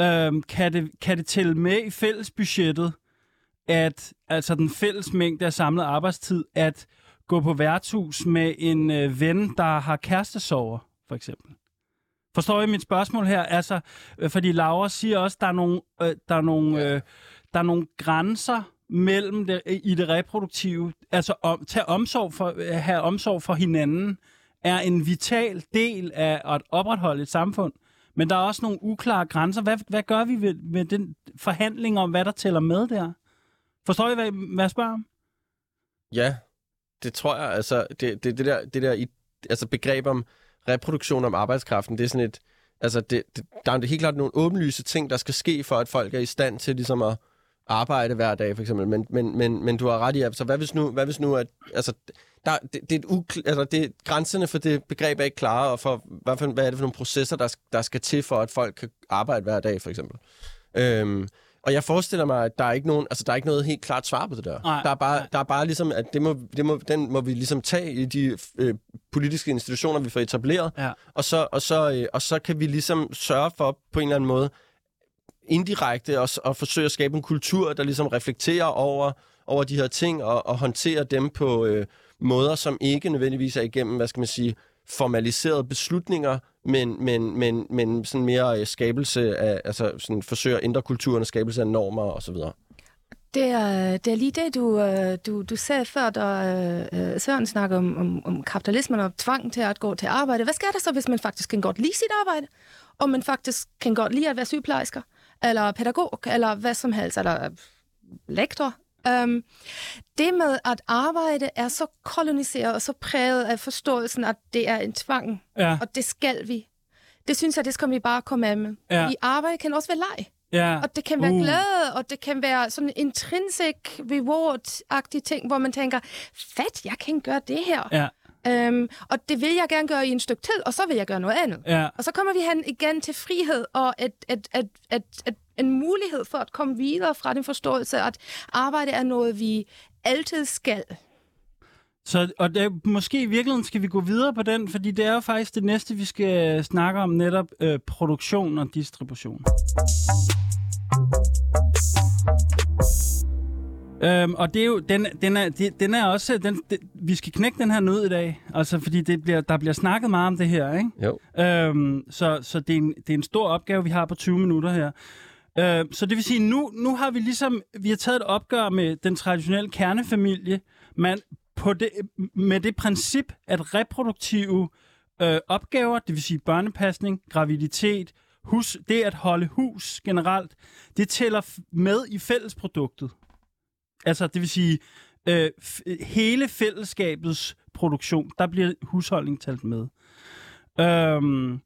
øhm, kan, det, kan det tælle med i fællesbudgettet, at altså den fælles mængde af samlet arbejdstid, at gå på værtshus med en øh, ven, der har kærestesover, for eksempel. Forstår I mit spørgsmål her? Altså, øh, fordi Laura siger også, der er nogle, øh, der er nogle, øh, der er nogle grænser mellem det, i det reproduktive. Altså, om, tage omsorg for, øh, have omsorg for hinanden er en vital del af at opretholde et samfund. Men der er også nogle uklare grænser. Hvad, hvad gør vi ved, med den forhandling om, hvad der tæller med der? Forstår I, hvad, hvad jeg spørger om? Ja, det tror jeg. Altså, det, det, det der, det der i, altså begreb om reproduktion om arbejdskraften, det er sådan et... Altså, det, det, der er helt klart nogle åbenlyse ting, der skal ske, for at folk er i stand til ligesom at arbejde hver dag, for eksempel. Men, men, men, men du har ret i, altså, hvad hvis nu, hvad hvis nu at, altså, der, det, det er et ukl- altså, det, grænserne for det begreb er ikke klare, og for, hvad, for, hvad er det for nogle processer, der, der skal til, for at folk kan arbejde hver dag, for eksempel. Øhm, og jeg forestiller mig, at der er ikke nogen, altså der er ikke noget helt klart svar på det der. Nej, der er bare, nej. der er bare ligesom, at det må, det må, den må vi ligesom tage i de øh, politiske institutioner, vi får etableret, Ja. og så, og, så, øh, og så kan vi ligesom sørge for på en eller anden måde indirekte og, og forsøge at skabe en kultur, der ligesom reflekterer over, over de her ting og, og håndterer dem på øh, måder, som ikke nødvendigvis er igennem, hvad skal man sige, formaliserede beslutninger, men, men, men, men sådan mere øh, skabelse af, altså sådan forsøger at ændre kulturen og skabelse af normer og så videre. Det er, det er lige det, du, øh, du, du sagde før, da øh, øh, Søren snakkede om, om, om kapitalismen og tvang til at gå til arbejde. Hvad sker der så, hvis man faktisk kan godt lide sit arbejde, og man faktisk kan godt lide at være sygeplejersker, eller pædagog, eller hvad som helst, eller øh, lektor? Um, det med at arbejde er så koloniseret og så præget af forståelsen, at det er en tvang, Ja, og det skal vi. Det synes jeg, det skal vi bare komme af med. Ja. Fordi arbejde kan også være leg. ja. Og det kan være Uh. glæde, og det kan være sådan en intrinsic reward-agtige ting, hvor man tænker, fedt, jeg kan gøre det her. Ja, Øhm, og det vil jeg gerne gøre i en stykke tid, og så vil jeg gøre noget andet. ja. Og så kommer vi hen igen til frihed og et, et, et, et, et, en mulighed for at komme videre fra den forståelse, at arbejde er noget, vi altid skal. Så, og det, måske i virkeligheden skal vi gå videre på den, fordi det er jo faktisk det næste, vi skal snakke om, netop øh, produktion og distribution. Øhm, og det er jo, den, den, er, det- den er også, den, det, vi skal knække den her nød i dag, altså fordi det bliver, der bliver snakket meget om det her, ikke? Jo. Øhm, så så det, er en, det er en stor opgave, vi har på 20 minutter her. Øh, så det vil sige, nu, nu har vi ligesom, vi har taget et opgør med den traditionelle kernefamilie, men på det, med det princip, at reproduktive øh, opgaver, det vil sige børnepasning, graviditet, hus, det at holde hus generelt, det tæller med i fællesproduktet. Altså, det vil sige, øh, hele fællesskabets produktion, der bliver husholdning talt med. Øhm,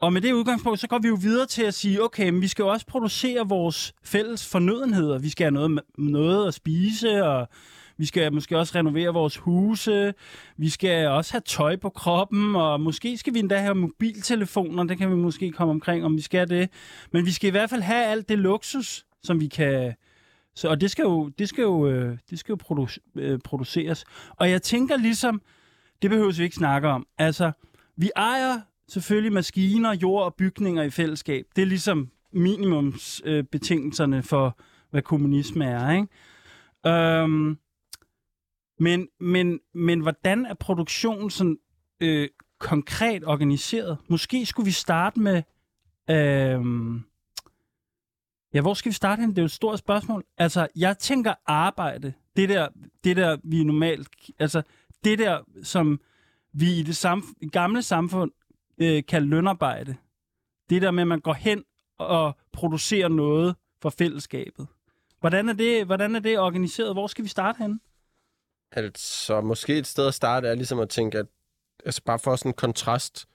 og med det udgangspunkt, så går vi jo videre til at sige, okay, men vi skal jo også producere vores fælles fornødenheder. Vi skal have noget, noget at spise, og vi skal måske også renovere vores huse. Vi skal også have tøj på kroppen, og måske skal vi endda have mobiltelefoner. Det kan vi måske komme omkring, om vi skal det. Men vi skal i hvert fald have alt det luksus, som vi kan... Så, og det skal jo, det skal jo, øh, det skal jo produ- øh, produceres. Og jeg tænker ligesom, det behøver vi ikke snakke om. Altså, vi ejer selvfølgelig maskiner, jord og bygninger i fællesskab. Det er ligesom minimumsbetingelserne øh, for, hvad kommunisme er, ikke? Øhm, men, men, men hvordan er produktionen sådan, øh, konkret organiseret? Måske skulle vi starte med... Øh, ja, hvor skal vi starte hen? Det er jo et stort spørgsmål. Altså, jeg tænker arbejde. Det der, det der vi normalt... Altså, det der, som vi i det samf- gamle samfund øh, kalder lønarbejde. Det der med, at man går hen og producerer noget for fællesskabet. Hvordan er det, hvordan er det organiseret? Hvor skal vi starte hen? Altså, måske et sted at starte er ligesom at tænke, at altså bare for sådan en kontrast,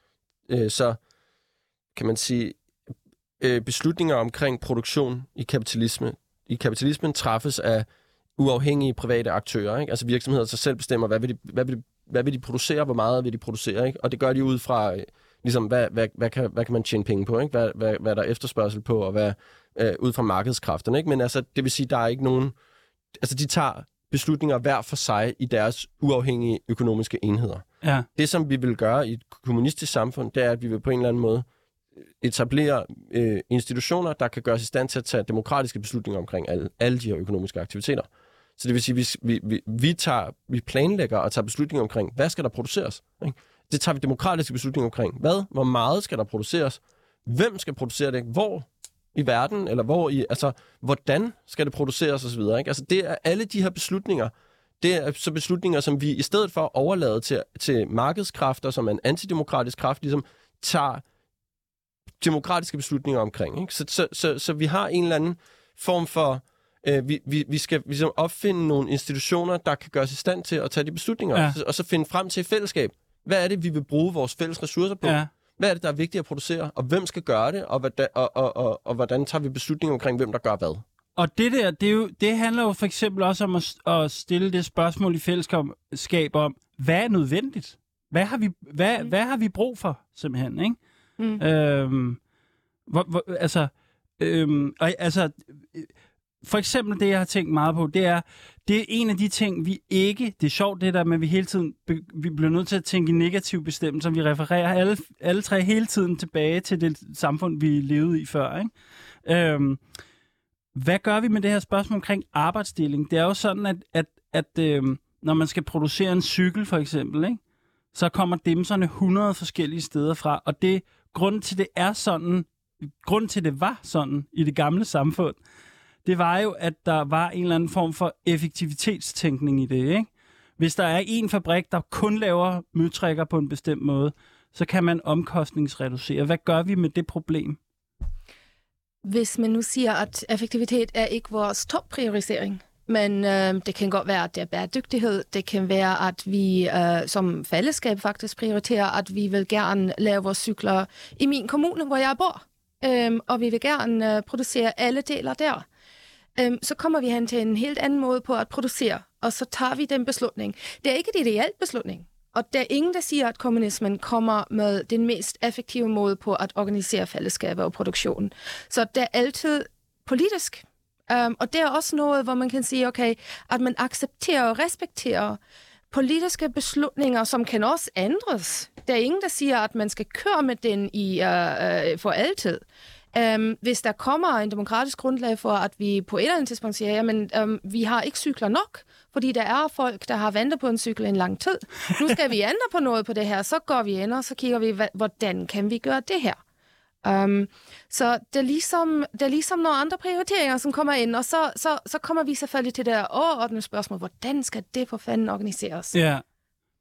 øh, så kan man sige, øh, beslutninger omkring produktion i kapitalisme, i kapitalismen træffes af uafhængige private aktører. Ikke? Altså virksomheder, der selv bestemmer, hvad vil, de, hvad, vil de, hvad vil de producere, hvor meget vil de producere. Ikke? Og det gør de ud fra, øh, ligesom, hvad, hvad, hvad, kan, hvad kan man tjene penge på, ikke? Hvad, hvad, hvad der er efterspørgsel på, og hvad, øh, ud fra markedskræfterne. Ikke? Men altså, det vil sige, der er ikke nogen... Altså, de tager beslutninger hver for sig i deres uafhængige økonomiske enheder. Ja. Det, som vi vil gøre i et kommunistisk samfund, det er, at vi vil på en eller anden måde etablere øh, institutioner, der kan gøre os i stand til at tage demokratiske beslutninger omkring alle, alle de her økonomiske aktiviteter. Så det vil sige, at vi, vi, vi, tager, vi planlægger og tager beslutninger omkring, hvad skal der produceres? Ikke? Det tager vi demokratiske beslutninger omkring. Hvad? Hvor meget skal der produceres? Hvem skal producere det? Hvor i verden? Eller hvor i, altså, hvordan skal det produceres osv.? Ikke? Altså, det er alle de her beslutninger, det er så beslutninger, som vi i stedet for overlader overlade til, til markedskræfter, som er en antidemokratisk kraft, ligesom tager demokratiske beslutninger omkring. Ikke? Så, så, så, så vi har en eller anden form for... Øh, vi, vi, vi skal ligesom opfinde nogle institutioner, der kan gøre os i stand til at tage de beslutninger, ja. og så finde frem til et fællesskab. Hvad er det, vi vil bruge vores fælles ressourcer på? Ja. Hvad er det, der er vigtigt at producere? Og hvem skal gøre det? Og, hvordan, og, og, og, og hvordan tager vi beslutninger omkring, hvem der gør hvad? Og det der, det, er jo, det handler jo for eksempel også om at, at stille det spørgsmål i fællesskab om, hvad er nødvendigt? Hvad har vi, hvad, mm. hvad har vi brug for, simpelthen, ikke? Mm. Øhm, hvor, hvor, altså, øhm, og, altså, øh, for eksempel det, jeg har tænkt meget på, det er, det er en af de ting, vi ikke... Det er sjovt, det der men vi hele tiden vi bliver nødt til at tænke i negative bestemmelser. Vi refererer alle, alle tre hele tiden tilbage til det samfund, vi levede i før. Ikke? Øhm, hvad gør vi med det her spørgsmål omkring arbejdsdeling? Det er jo sådan, at, at, at øhm, når man skal producere en cykel for eksempel, ikke? så kommer dimserne 100 forskellige steder fra. Og det grund til, det er sådan, grund til, det var sådan i det gamle samfund, det var jo, at der var en eller anden form for effektivitetstænkning i det, ikke? Hvis der er en fabrik, der kun laver møtrikker på en bestemt måde, så kan man omkostningsreducere. Hvad gør vi med det problem? Hvis man nu siger, at effektivitet er ikke vores topprioritering, men øh, det kan godt være, at det er bæredygtighed. Det kan være, at vi øh, som fællesskab faktisk prioriterer, at vi vil gerne lave vores cykler i min kommune, hvor jeg bor. Øh, og vi vil gerne øh, producere alle deler der øhm, så kommer vi hen til en helt anden måde på at producere, og så tager vi den beslutning. Det er ikke et ideelt beslutning, og der er ingen, der siger, at kommunismen kommer med den mest effektive måde på at organisere fællesskaber og produktion. Så det er altid politisk. Um, og det er også noget, hvor man kan sige, okay, at man accepterer og respekterer politiske beslutninger, som kan også ændres. Der er ingen, der siger, at man skal køre med den i uh, uh, for altid. Um, hvis der kommer en demokratisk grundlag for, at vi på et eller andet tidspunkt siger, jamen, um, vi har ikke cykler nok, fordi der er folk, der har ventet på en cykel en lang tid. Nu skal vi ændre på noget på det her, så går vi ind, og så kigger vi, hvordan kan vi gøre det her? Um, så det er, ligesom, det er ligesom nogle andre prioriteringer, som kommer ind, og så, så, så kommer vi selvfølgelig til det overordnede spørgsmål, hvordan skal det for fanden organiseres? Ja,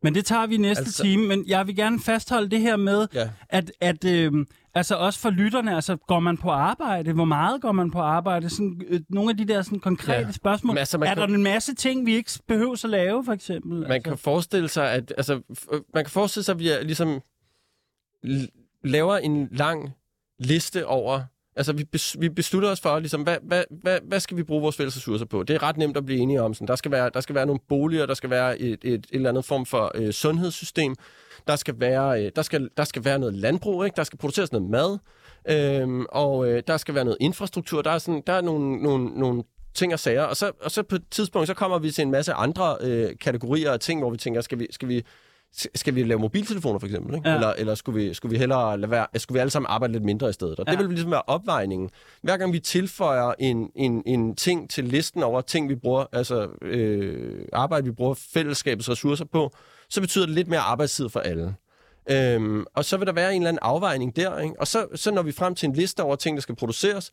men det tager vi næste altså... time, men jeg vil gerne fastholde det her med, ja. at, at øh, altså også for lytterne, altså går man på arbejde? Hvor meget går man på arbejde? Sådan, øh, nogle af de der sådan, konkrete ja. spørgsmål. Men, altså, er kan... der en masse ting, vi ikke behøver at lave, for eksempel? Man altså? kan forestille sig, at altså, man kan forestille sig, at vi er, ligesom laver en lang liste over Altså, vi, bes, vi beslutter os for, ligesom, hvad, hvad, hvad, hvad skal vi bruge vores fælles ressourcer på? Det er ret nemt at blive enige om. Sådan, der, skal være, der skal være nogle boliger, der skal være et, et, et eller andet form for øh, sundhedssystem, der skal, være, øh, der, skal, der skal være noget landbrug, ikke? der skal produceres noget mad, øh, og øh, der skal være noget infrastruktur. Der er, sådan, der er nogle, nogle, nogle ting og sager, og så, og så på et tidspunkt, så kommer vi til en masse andre øh, kategorier af ting, hvor vi tænker, skal vi, skal vi skal vi lave mobiltelefoner for eksempel? Ikke? Ja. Eller, eller skulle, vi, skulle vi hellere lade være, skulle vi alle sammen arbejde lidt mindre i stedet? Og Ja. det vil ligesom være opvejningen. Hver gang vi tilføjer en, en, en ting til listen over ting, vi bruger, altså øh, arbejde, vi bruger fællesskabets ressourcer på, så betyder det lidt mere arbejdstid for alle. Øhm, og så vil der være en eller anden afvejning der, ikke? og så, så når vi frem til en liste over ting, der skal produceres,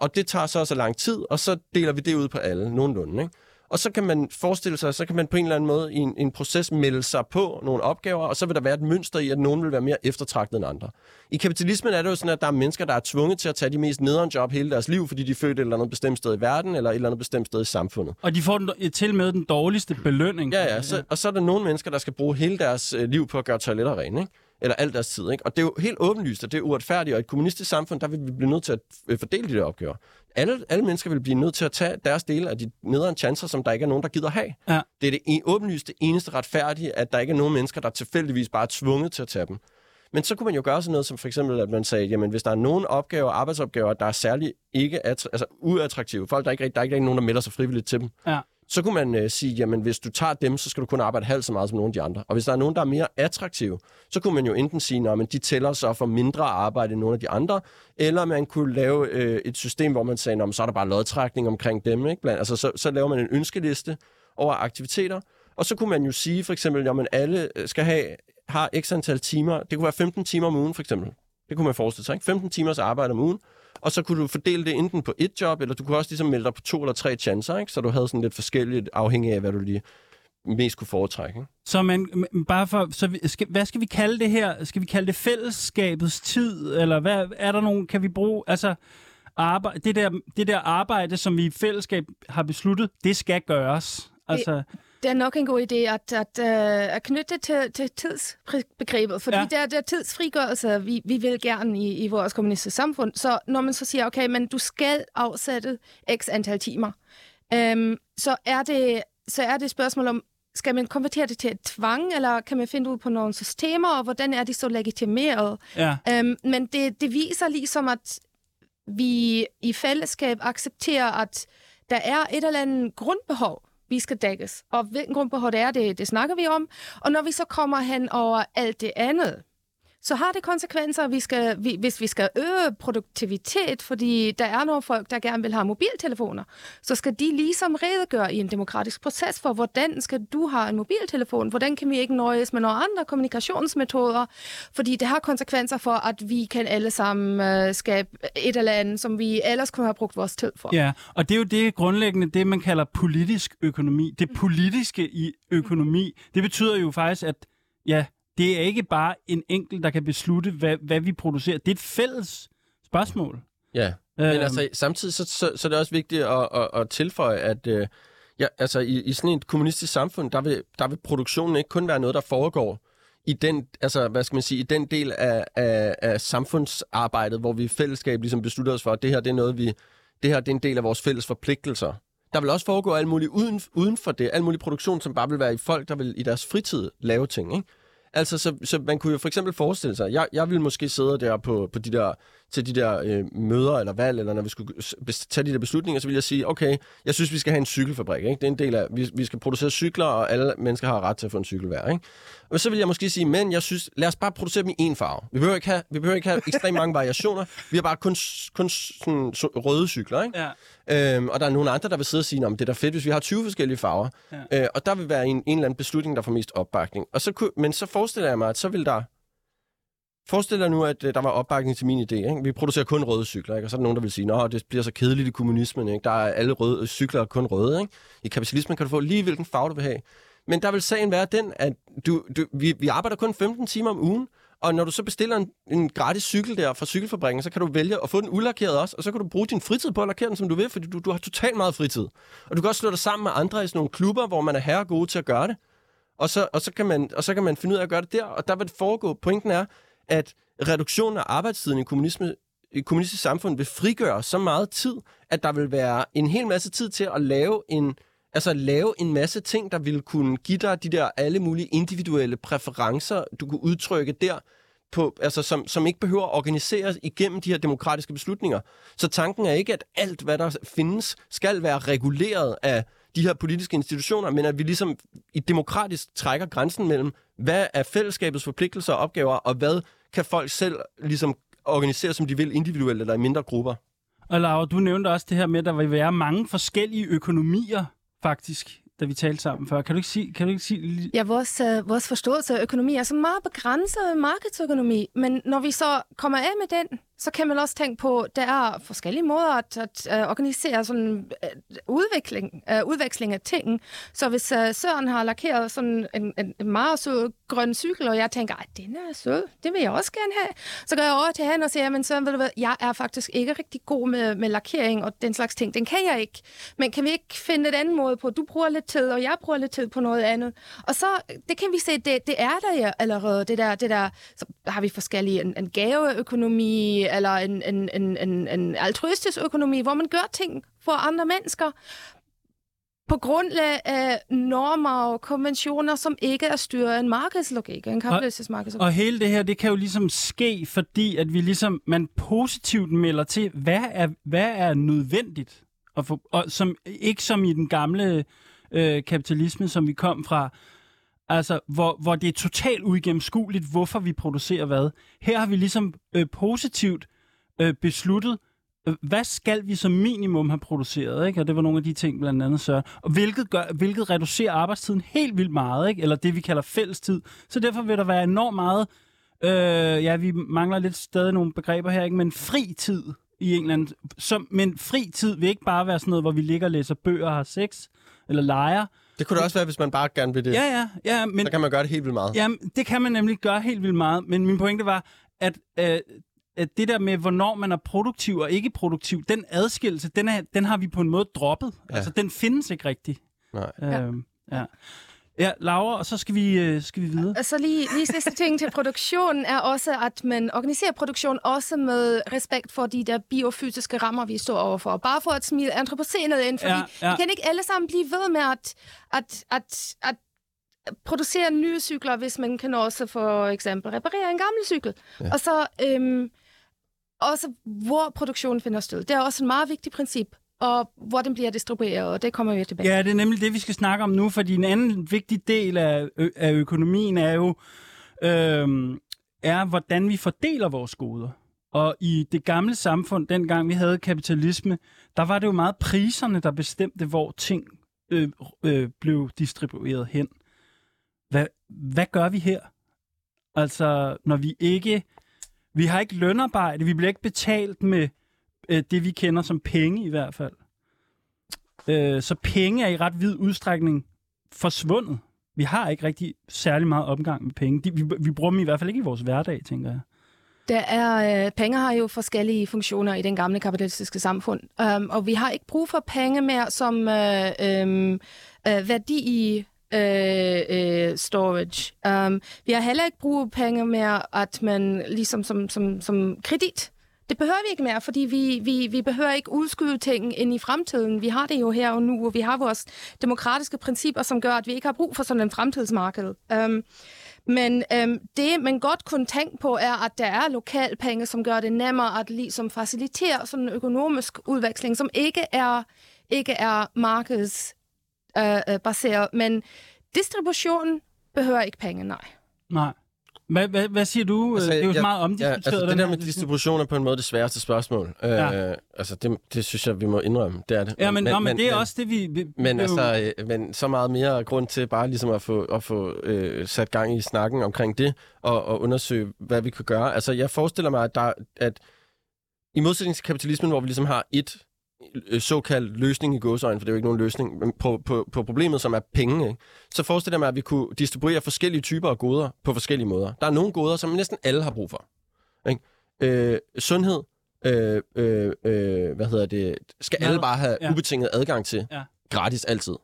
og det tager så også lang tid, og så deler vi det ud på alle, nogenlunde. Ikke? Og så kan man forestille sig, så kan man på en eller anden måde i en, en proces melde sig på nogle opgaver, og så vil der være et mønster i, at nogen vil være mere eftertragtet end andre. I kapitalismen er det jo sådan, at der er mennesker, der er tvunget til at tage de mest nederen job hele deres liv, fordi de er født et eller andet bestemt sted i verden, eller et eller andet bestemt sted i samfundet. Og de får den, til med den dårligste belønning. Ja, ja. Så, og så er der nogle mennesker, der skal bruge hele deres øh, liv på at gøre toiletter rene, ikke? Eller al deres tid, ikke? Og det er jo helt åbenlyst, at det er uretfærdigt, og i et kommunistisk samfund, der vil vi blive nødt til at øh, fordele de der opgaver. Alle, alle mennesker vil blive nødt til at tage deres dele af de nederen chancer, som der ikke er nogen, der gider have. Ja. Det er det en, åbenlyst det eneste retfærdige, at der ikke er nogen mennesker, der tilfældigvis bare er tvunget til at tage dem. Men så kunne man jo gøre sådan noget som for eksempel, at man sagde, jamen hvis der er nogle opgaver, arbejdsopgaver, der er særligt ikke attr- altså uattraktive, folk der er ikke, der er ikke nogen, der melder sig frivilligt til dem, Ja så kunne man øh, sige, jamen hvis du tager dem, så skal du kun arbejde halvt så meget som nogle af de andre. Og hvis der er nogen, der er mere attraktive, så kunne man jo enten sige, at de tæller så for mindre arbejde end nogle af de andre, eller man kunne lave øh, et system, hvor man sagde, men så er der bare lodtrækning omkring dem. Ikke? Blandt, altså, så, så laver man en ønskeliste over aktiviteter, og så kunne man jo sige for eksempel, at alle øh, skal have, har x antal timer. Det kunne være 15 timer om ugen for eksempel. Det kunne man forestille sig. Ikke? 15 timers arbejde om ugen, og så kunne du fordele det enten på et job, eller du kunne også ligesom melde dig på to eller tre chancer, ikke? så du havde sådan lidt forskelligt afhængig af, hvad du lige mest kunne foretrække. Ikke? Så man, bare for, så vi, skal, hvad skal vi kalde det her? Skal vi kalde det fællesskabets tid? Eller hvad, er der nogen, kan vi bruge, altså arbejde, det, der, det der arbejde, som vi i fællesskab har besluttet, det skal gøres. Altså, Det er nok en god idé at, at, uh, at knytte det til, til tidsbegrebet, fordi Ja. ja. det, er, det er tidsfrigørelse, vi, vi vil gerne i, i vores kommunistiske samfund. Så når man så siger, okay, men du skal afsætte x antal timer, um, så, er det, så er det et spørgsmål om, skal man konvertere det til et tvang, eller kan man finde ud på nogle systemer, og hvordan er de så legitimeret? ja. Um, men det, det viser ligesom, at vi i fællesskab accepterer, at der er et eller andet grundbehov, vi skal dækkes. Og hvilken grund det er, det, det snakker vi om. Og når vi så kommer hen over alt det andet, så har det konsekvenser, vi skal, vi, hvis vi skal øge produktivitet, fordi der er nogle folk, der gerne vil have mobiltelefoner, så skal de ligesom redegøre i en demokratisk proces for, hvordan skal du have en mobiltelefon, hvordan kan vi ikke nøjes med nogle andre kommunikationsmetoder, fordi det har konsekvenser for, at vi kan alle sammen øh, skabe et eller andet, som vi ellers kunne have brugt vores tid for. Ja, og det er jo det grundlæggende, det man kalder politisk økonomi. Det politiske i økonomi, det betyder jo faktisk, at ja, det er ikke bare en enkelt, der kan beslutte, hvad, hvad vi producerer. Det er et fælles spørgsmål. Ja, men Øhm. altså samtidig så, så, så er det også vigtigt at, at, at tilføje, at øh, ja, altså, i, i sådan et kommunistisk samfund, der vil, der vil produktionen ikke kun være noget, der foregår i den, altså, hvad skal man sige, i den del af, af, af samfundsarbejdet, hvor vi i fællesskab ligesom beslutter os for, at det her det er noget, vi, det her det er en del af vores fælles forpligtelser. Der vil også foregå alt muligt uden, uden for det, alt mulig produktion, som bare vil være i folk, der vil i deres fritid lave ting, ikke? Altså, så, så man kunne jo for eksempel forestille sig, jeg, jeg ville måske sidde der på, på de der, til de der øh, møder eller valg, eller når vi skulle tage de der beslutninger, så ville jeg sige, okay, jeg synes, vi skal have en cykelfabrik. Ikke? Det er en del af, vi, vi skal producere cykler, og alle mennesker har ret til at få en cykel hver. Ikke? Og så vil jeg måske sige, men jeg synes, lad os bare producere dem i én farve. Vi behøver ikke have, vi behøver ikke have ekstremt mange variationer. Vi har bare kun, kun sådan, så, røde cykler. Ikke? Ja. Øhm, og der er nogle andre, der vil sidde og sige, det er da fedt, hvis vi har 20 forskellige farver. Ja. Øh, og der vil være en, en eller anden beslutning, der får mest opbakning. Og så, kunne- men så forestiller jeg mig, at så vil der... Forestil dig nu, at øh, der var opbakning til min idé. Ikke? Vi producerer kun røde cykler, ikke? og så er der nogen, der vil sige, at det bliver så kedeligt i kommunismen. Ikke? Der er alle røde øh, cykler kun røde. Ikke? I kapitalismen kan du få lige hvilken farve, du vil have. Men der vil sagen være den, at du, du, vi, vi arbejder kun 15 timer om ugen, og når du så bestiller en, en gratis cykel der fra cykelfabrikken, så kan du vælge at få den ulakeret også, og så kan du bruge din fritid på at lakere den, som du vil, fordi du, du har totalt meget fritid. Og du kan også slå dig sammen med andre i sådan nogle klubber, hvor man er herre gode til at gøre det. Og så, og, så kan man, og så kan man finde ud af at gøre det der, og der vil det foregå. Pointen er, at reduktionen af arbejdstiden i kommunisme i kommunistisk samfund vil frigøre så meget tid, at der vil være en hel masse tid til at lave en, altså lave en masse ting, der vil kunne give dig de der alle mulige individuelle præferencer, du kunne udtrykke der, på, altså som, som ikke behøver at organiseres igennem de her demokratiske beslutninger. Så tanken er ikke, at alt, hvad der findes, skal være reguleret af de her politiske institutioner, men at vi ligesom i demokratisk trækker grænsen mellem, Hvad er fællesskabets forpligtelser og opgaver, og hvad kan folk selv ligesom organisere, som de vil, individuelt eller i mindre grupper? Og Laura, du nævnte også det her med, at der vil være mange forskellige økonomier, faktisk, da vi talte sammen før. Kan du ikke sige... Kan du ikke sige Ja, vores, uh, vores forståelse af økonomi er så meget begrænset markedsøkonomi, men når vi så kommer af med den, så kan man også tænke på, at der er forskellige måder at, at uh, organisere sådan øh, udvikling, uh, udveksling af ting. Så hvis uh, Søren har lakeret sådan en, en, en meget sød grøn cykel, og jeg tænker, at den er sød, det vil jeg også gerne have, så går jeg over til han og siger, men Søren, ved du hvad, jeg er faktisk ikke rigtig god med, med lakering og den slags ting. Den kan jeg ikke. Men kan vi ikke finde et andet måde på? Du bruger lidt tid, og jeg bruger lidt tid på noget andet. Og så, det kan vi se, det, det er der allerede, det der, det der, så har vi forskellige, en, en gaveøkonomi, eller en, en, en, en, en altruistisk økonomi, hvor man gør ting for andre mennesker på grundlag af normer og konventioner, som ikke er styret af en markedslogik, en kapitalistisk markedslogik. Og hele det her, det kan jo ligesom ske, fordi at vi ligesom, man positivt melder til, hvad er, hvad er nødvendigt? Og, for, og som, ikke som i den gamle øh, kapitalisme, som vi kom fra, altså, hvor, hvor det er totalt uigennemskueligt, hvorfor vi producerer hvad. Her har vi ligesom øh, positivt øh, besluttet, øh, hvad skal vi som minimum have produceret, ikke? Og det var nogle af de ting, blandt andet så. Og hvilket, gør, hvilket reducerer arbejdstiden helt vildt meget, ikke? Eller det, vi kalder fællestid. Så derfor vil der være enormt meget, øh, ja, vi mangler lidt stadig nogle begreber her, ikke? Men fritid i England. Som, men fritid vil ikke bare være sådan noget, hvor vi ligger og læser bøger og har sex, eller leger. Det kunne det også være, hvis man bare gerne vil det. Ja, ja, ja. Men, Så kan man gøre det helt vildt meget. Jamen, det kan man nemlig gøre helt vildt meget. Men min pointe var, at, øh, at det der med, hvornår man er produktiv og ikke produktiv, den adskillelse, den, er, den har vi på en måde droppet. Ja. Altså, den findes ikke rigtigt. Nej. Øh, ja. Ja, Laura, og så skal vi, øh, skal vi videre. Og så lige, lige sidste ting til produktionen er også, at man organiserer produktion også med respekt for de der biofysiske rammer, vi står overfor. Bare for at smide antropocenet ind, fordi Ja, ja. vi kan ikke alle sammen blive ved med at, at, at, at producere nye cykler, hvis man kan også for eksempel reparere en gammel cykel. Ja. Og så øhm, også, hvor produktionen finder sted. Det er også et meget vigtigt princip, og hvor den bliver distribueret, og det kommer vi tilbage Ja, det er nemlig det, vi skal snakke om nu, fordi en anden vigtig del af, ø- af økonomien er jo, øhm, er, hvordan vi fordeler vores goder. Og i det gamle samfund, dengang vi havde kapitalisme, der var det jo meget priserne, der bestemte, hvor ting øh, øh, blev distribueret hen. Hvad, hvad gør vi her? Altså, når vi ikke... Vi har ikke lønarbejde, vi bliver ikke betalt med øh, det, vi kender som penge i hvert fald. Øh, så penge er i ret vid udstrækning forsvundet. Vi har ikke rigtig særlig meget omgang med penge. De, vi, vi bruger dem i hvert fald ikke i vores hverdag, tænker jeg. Der er, øh, penge har jo forskellige funktioner i den gamle kapitalistiske samfund, um, og vi har ikke brug for penge mere som øh, øhm, øh, værdi i øh, øh, storage. Um, vi har heller ikke brug for penge mere, at man ligesom som, som, som kredit. Det behøver vi ikke mere, fordi vi, vi, vi behøver ikke udskyde ting ind i fremtiden. Vi har det jo her og nu, og vi har vores demokratiske principper, som gør, at vi ikke har brug for sådan en fremtidsmarked. Um, men øhm, det, man godt kunne tænke på, er, at der er lokalpenge, som gør det nemmere at ligesom facilitere sådan en økonomisk udveksling, som ikke er, ikke er markedsbaseret. Øh, øh, baseret. men distribution behøver ikke penge, nej. Nej. Hvad, hvad, hvad siger du? Altså, det er jo jeg- meget omdiskuteret. Ja, altså, det der med distribution er på en måde det sværeste spørgsmål. Ja. Øh, altså, det, det synes jeg, vi må indrømme. Det er det. Ja, men, men, nå, men det er også det, vi... vi Men, altså, øh, men så meget mere grund til bare ligesom at få, at få øh, sat gang i snakken omkring det, og, og undersøge, hvad vi kan gøre. Altså, jeg forestiller mig, at, der, at i modsætning til kapitalismen, hvor vi ligesom har et øh, såkaldt løsning i gåsøjne, for det er jo ikke nogen løsning, men på, på, på problemet, som er penge, ikke? så forestiller jeg mig, at vi kunne distribuere forskellige typer af goder på forskellige måder. Der er nogle goder, som næsten alle har brug for. Ikke? Øh, sundhed, øh, øh, øh, hvad hedder det, skal Ja, alle bare have ja. ubetinget adgang til Ja. gratis altid.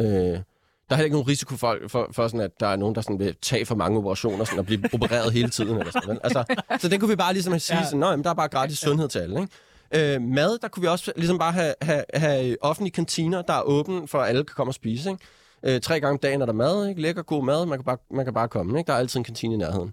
Øh, der er heller ikke nogen risiko for, for, for sådan, at der er nogen, der sådan vil tage for mange operationer sådan, og blive opereret hele tiden. Eller sådan, vel? altså, så det kunne vi bare ligesom sige, Ja. ja. sådan, Nå, jamen, der er bare gratis sundhed til alle. Ikke? Øh, mad, der kunne vi også ligesom bare have, have, have offentlige kantiner, der er åbne, for at alle kan komme og spise. Ikke? Øh, tre gange om dagen er der mad, ikke? lækker god mad, man kan bare, man kan bare komme. Ikke? Der er altid en kantine i nærheden.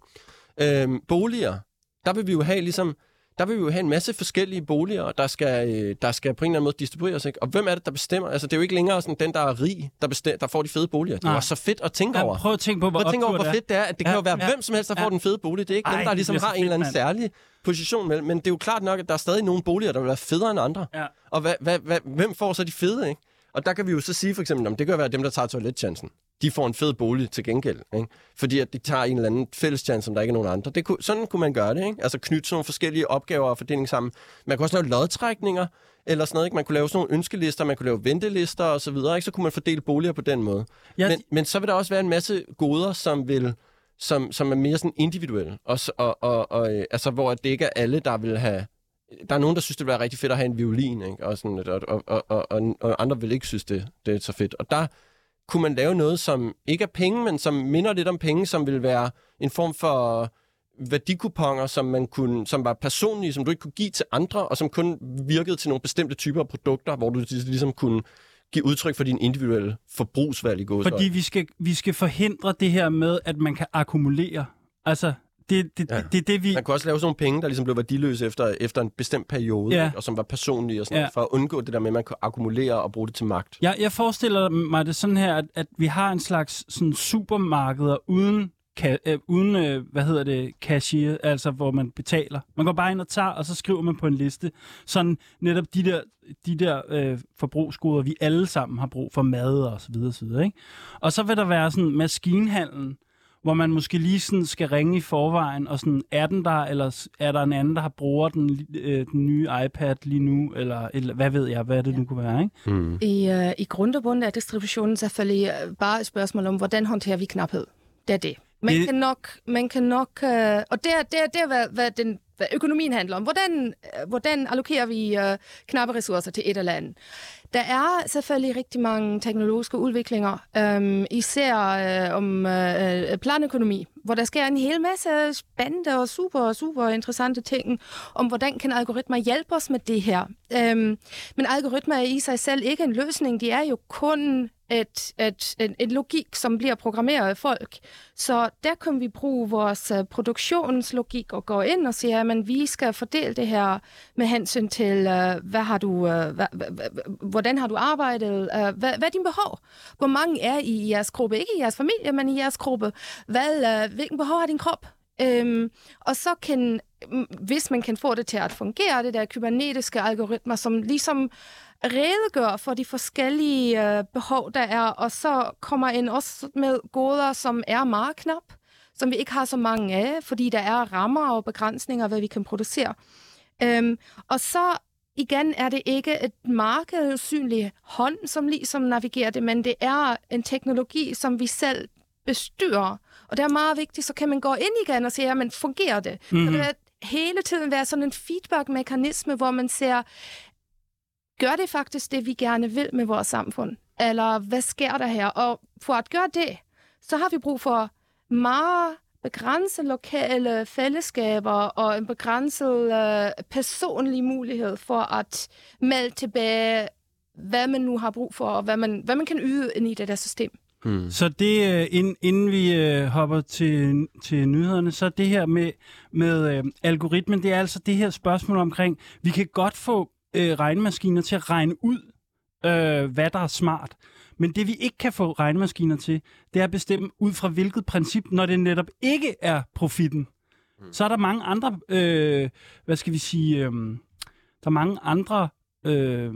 Øh, boliger, der vil vi jo have ligesom der vil vi jo have en masse forskellige boliger, der skal, øh, der skal på en eller anden måde distribueres. Ikke? Og hvem er det, der bestemmer? Altså, det er jo ikke længere sådan, den, der er rig, der, bestem, der får de fede boliger. Det er så fedt at tænke Ja, over. prøv at tænke på, hvor Prøv at tænke over, hvor fedt det er, at det Ja, kan jo være ja. hvem som helst, der får Ja. den fede bolig. Det er ikke Ej, dem, der ligesom har en fedt, eller anden mand. særlig position med. Men det er jo klart nok, at der er stadig nogle boliger, der vil være federe end andre. Ja. Og hvad, hvad, hvad, hvem får så de fede, ikke? Og der kan vi jo så sige for eksempel, at det kan være dem, der tager toiletchancen. De får en fed bolig til gengæld, ikke? Fordi at de tager en eller anden fælleschance, som der ikke er nogen andre. Det kunne, sådan kunne man gøre det, ikke? Altså knytte sådan nogle forskellige opgaver og fordeling sammen. Man kunne også lave lodtrækninger, eller sådan noget, ikke? Man kunne lave sådan nogle ønskelister, man kunne lave ventelister og så videre, ikke? Så kunne man fordele boliger på den måde. Ja, men, men så vil der også være en masse goder, som vil som, som er mere sådan individuelle. Og, og, og, og, øh, altså, hvor det ikke er alle, der vil have... Der er nogen, der synes, det vil være rigtig fedt at have en violin, ikke? Og, sådan, og, og, og, og, og andre vil ikke synes, det, det er så fedt. Og der kunne man lave noget, som ikke er penge, men som minder lidt om penge, som vil være en form for værdikuponger, som man kunne, som var personlige, som du ikke kunne give til andre, og som kun virkede til nogle bestemte typer af produkter, hvor du ligesom kunne give udtryk for din individuelle forbrugsvalg i gåsøjne. Fordi vi skal, vi skal forhindre det her med, at man kan akkumulere. Altså, det, det, Ja. det, det det, vi... Man kunne også lave sådan nogle penge, der ligesom blev værdiløse efter, efter en bestemt periode, Ja. ikke? og som var personlige, og sådan Ja. noget, for at undgå det der med, at man kunne akkumulere og bruge det til magt. Jeg, jeg forestiller mig det sådan her, at, at vi har en slags sådan supermarkeder uden, ka, øh, uden øh, hvad hedder det, cashier, altså hvor man betaler. Man går bare ind og tager, og så skriver man på en liste. Sådan netop de der, de der øh, forbrugsgoder, vi alle sammen har brug for mad og så videre, så videre ikke? Og så vil der være sådan maskinhandlen, hvor man måske lige sådan skal ringe i forvejen, og sådan, er den der, eller er der en anden, der har bruger den, øh, den nye iPad lige nu, eller, eller hvad ved jeg, hvad det nu kunne være, ikke? Mm. I, uh, I grund og bund er distributionen selvfølgelig øh, bare et spørgsmål om, hvordan håndterer vi knaphed. Det er det. Man Det- kan nok, man kan nok uh, og det er, det er, det er hvad, hvad, den, hvad økonomien handler om. Hvordan, øh, hvordan allokerer vi øh, knappe ressourcer til et eller andet? Der er selvfølgelig rigtig mange teknologiske udviklinger, um, især øh, om øh, øh, planøkonomi, hvor der sker en hel masse spændende og super, super interessante ting om, hvordan kan algoritmer hjælpe os med det her. Um, men algoritmer er i sig selv ikke en løsning. De er jo kun et, et, en, en logik, som bliver programmeret af folk. Så der kan vi bruge vores uh, produktionslogik og gå ind og sige, at vi skal fordele det her med hensyn til, uh, hvad har du, uh, hvad, hvordan har du arbejdet, uh, hvad, hvad er din behov? Hvor mange er I i jeres gruppe? Ikke i jeres familie, men i jeres gruppe. Hvad, uh, hvilken behov har din krop? Øhm, og så kan, hvis man kan få det til at fungere, det der kybernetiske algoritmer, som ligesom redegør for de forskellige øh, behov, der er, og så kommer ind også med goder, som er meget knap, som vi ikke har så mange af, fordi der er rammer og begrænsninger, hvad vi kan producere. Øhm, og så igen er det ikke et marked synlig hånd, som ligesom navigerer det, men det er en teknologi, som vi selv bestyrer. Og det er meget vigtigt, så kan man gå ind igen og se, jamen fungerer det? Mm-hmm. Så det vil hele tiden være sådan en feedback-mekanisme, hvor man ser, gør det faktisk det, vi gerne vil med vores samfund? Eller hvad sker der her? Og for at gøre det, så har vi brug for meget begrænset lokale fællesskaber og en begrænset øh, personlig mulighed for at melde tilbage, hvad man nu har brug for, og hvad man, hvad man kan yde ind i det der system. Mm. Så det, øh, inden, inden vi øh, hopper til, til nyhederne, så det her med, med øh, algoritmen, det er altså det her spørgsmål omkring, vi kan godt få øh, regnemaskiner til at regne ud, øh, hvad der er smart. Men det vi ikke kan få regnemaskiner til, det er at bestemme ud fra hvilket princip, når det netop ikke er profitten. Mm. Så er der mange andre, øh, hvad skal vi sige, øh, der er mange andre øh,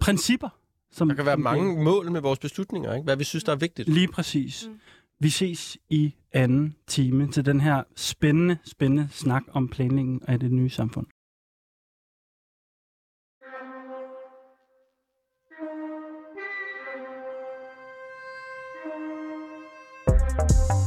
principper. Som, Der kan være mange mål med vores beslutninger, ikke? hvad vi synes, der er vigtigt. Lige præcis. Mm. Vi ses i anden time til den her spændende, spændende snak om planlægning af det nye samfund. Bye.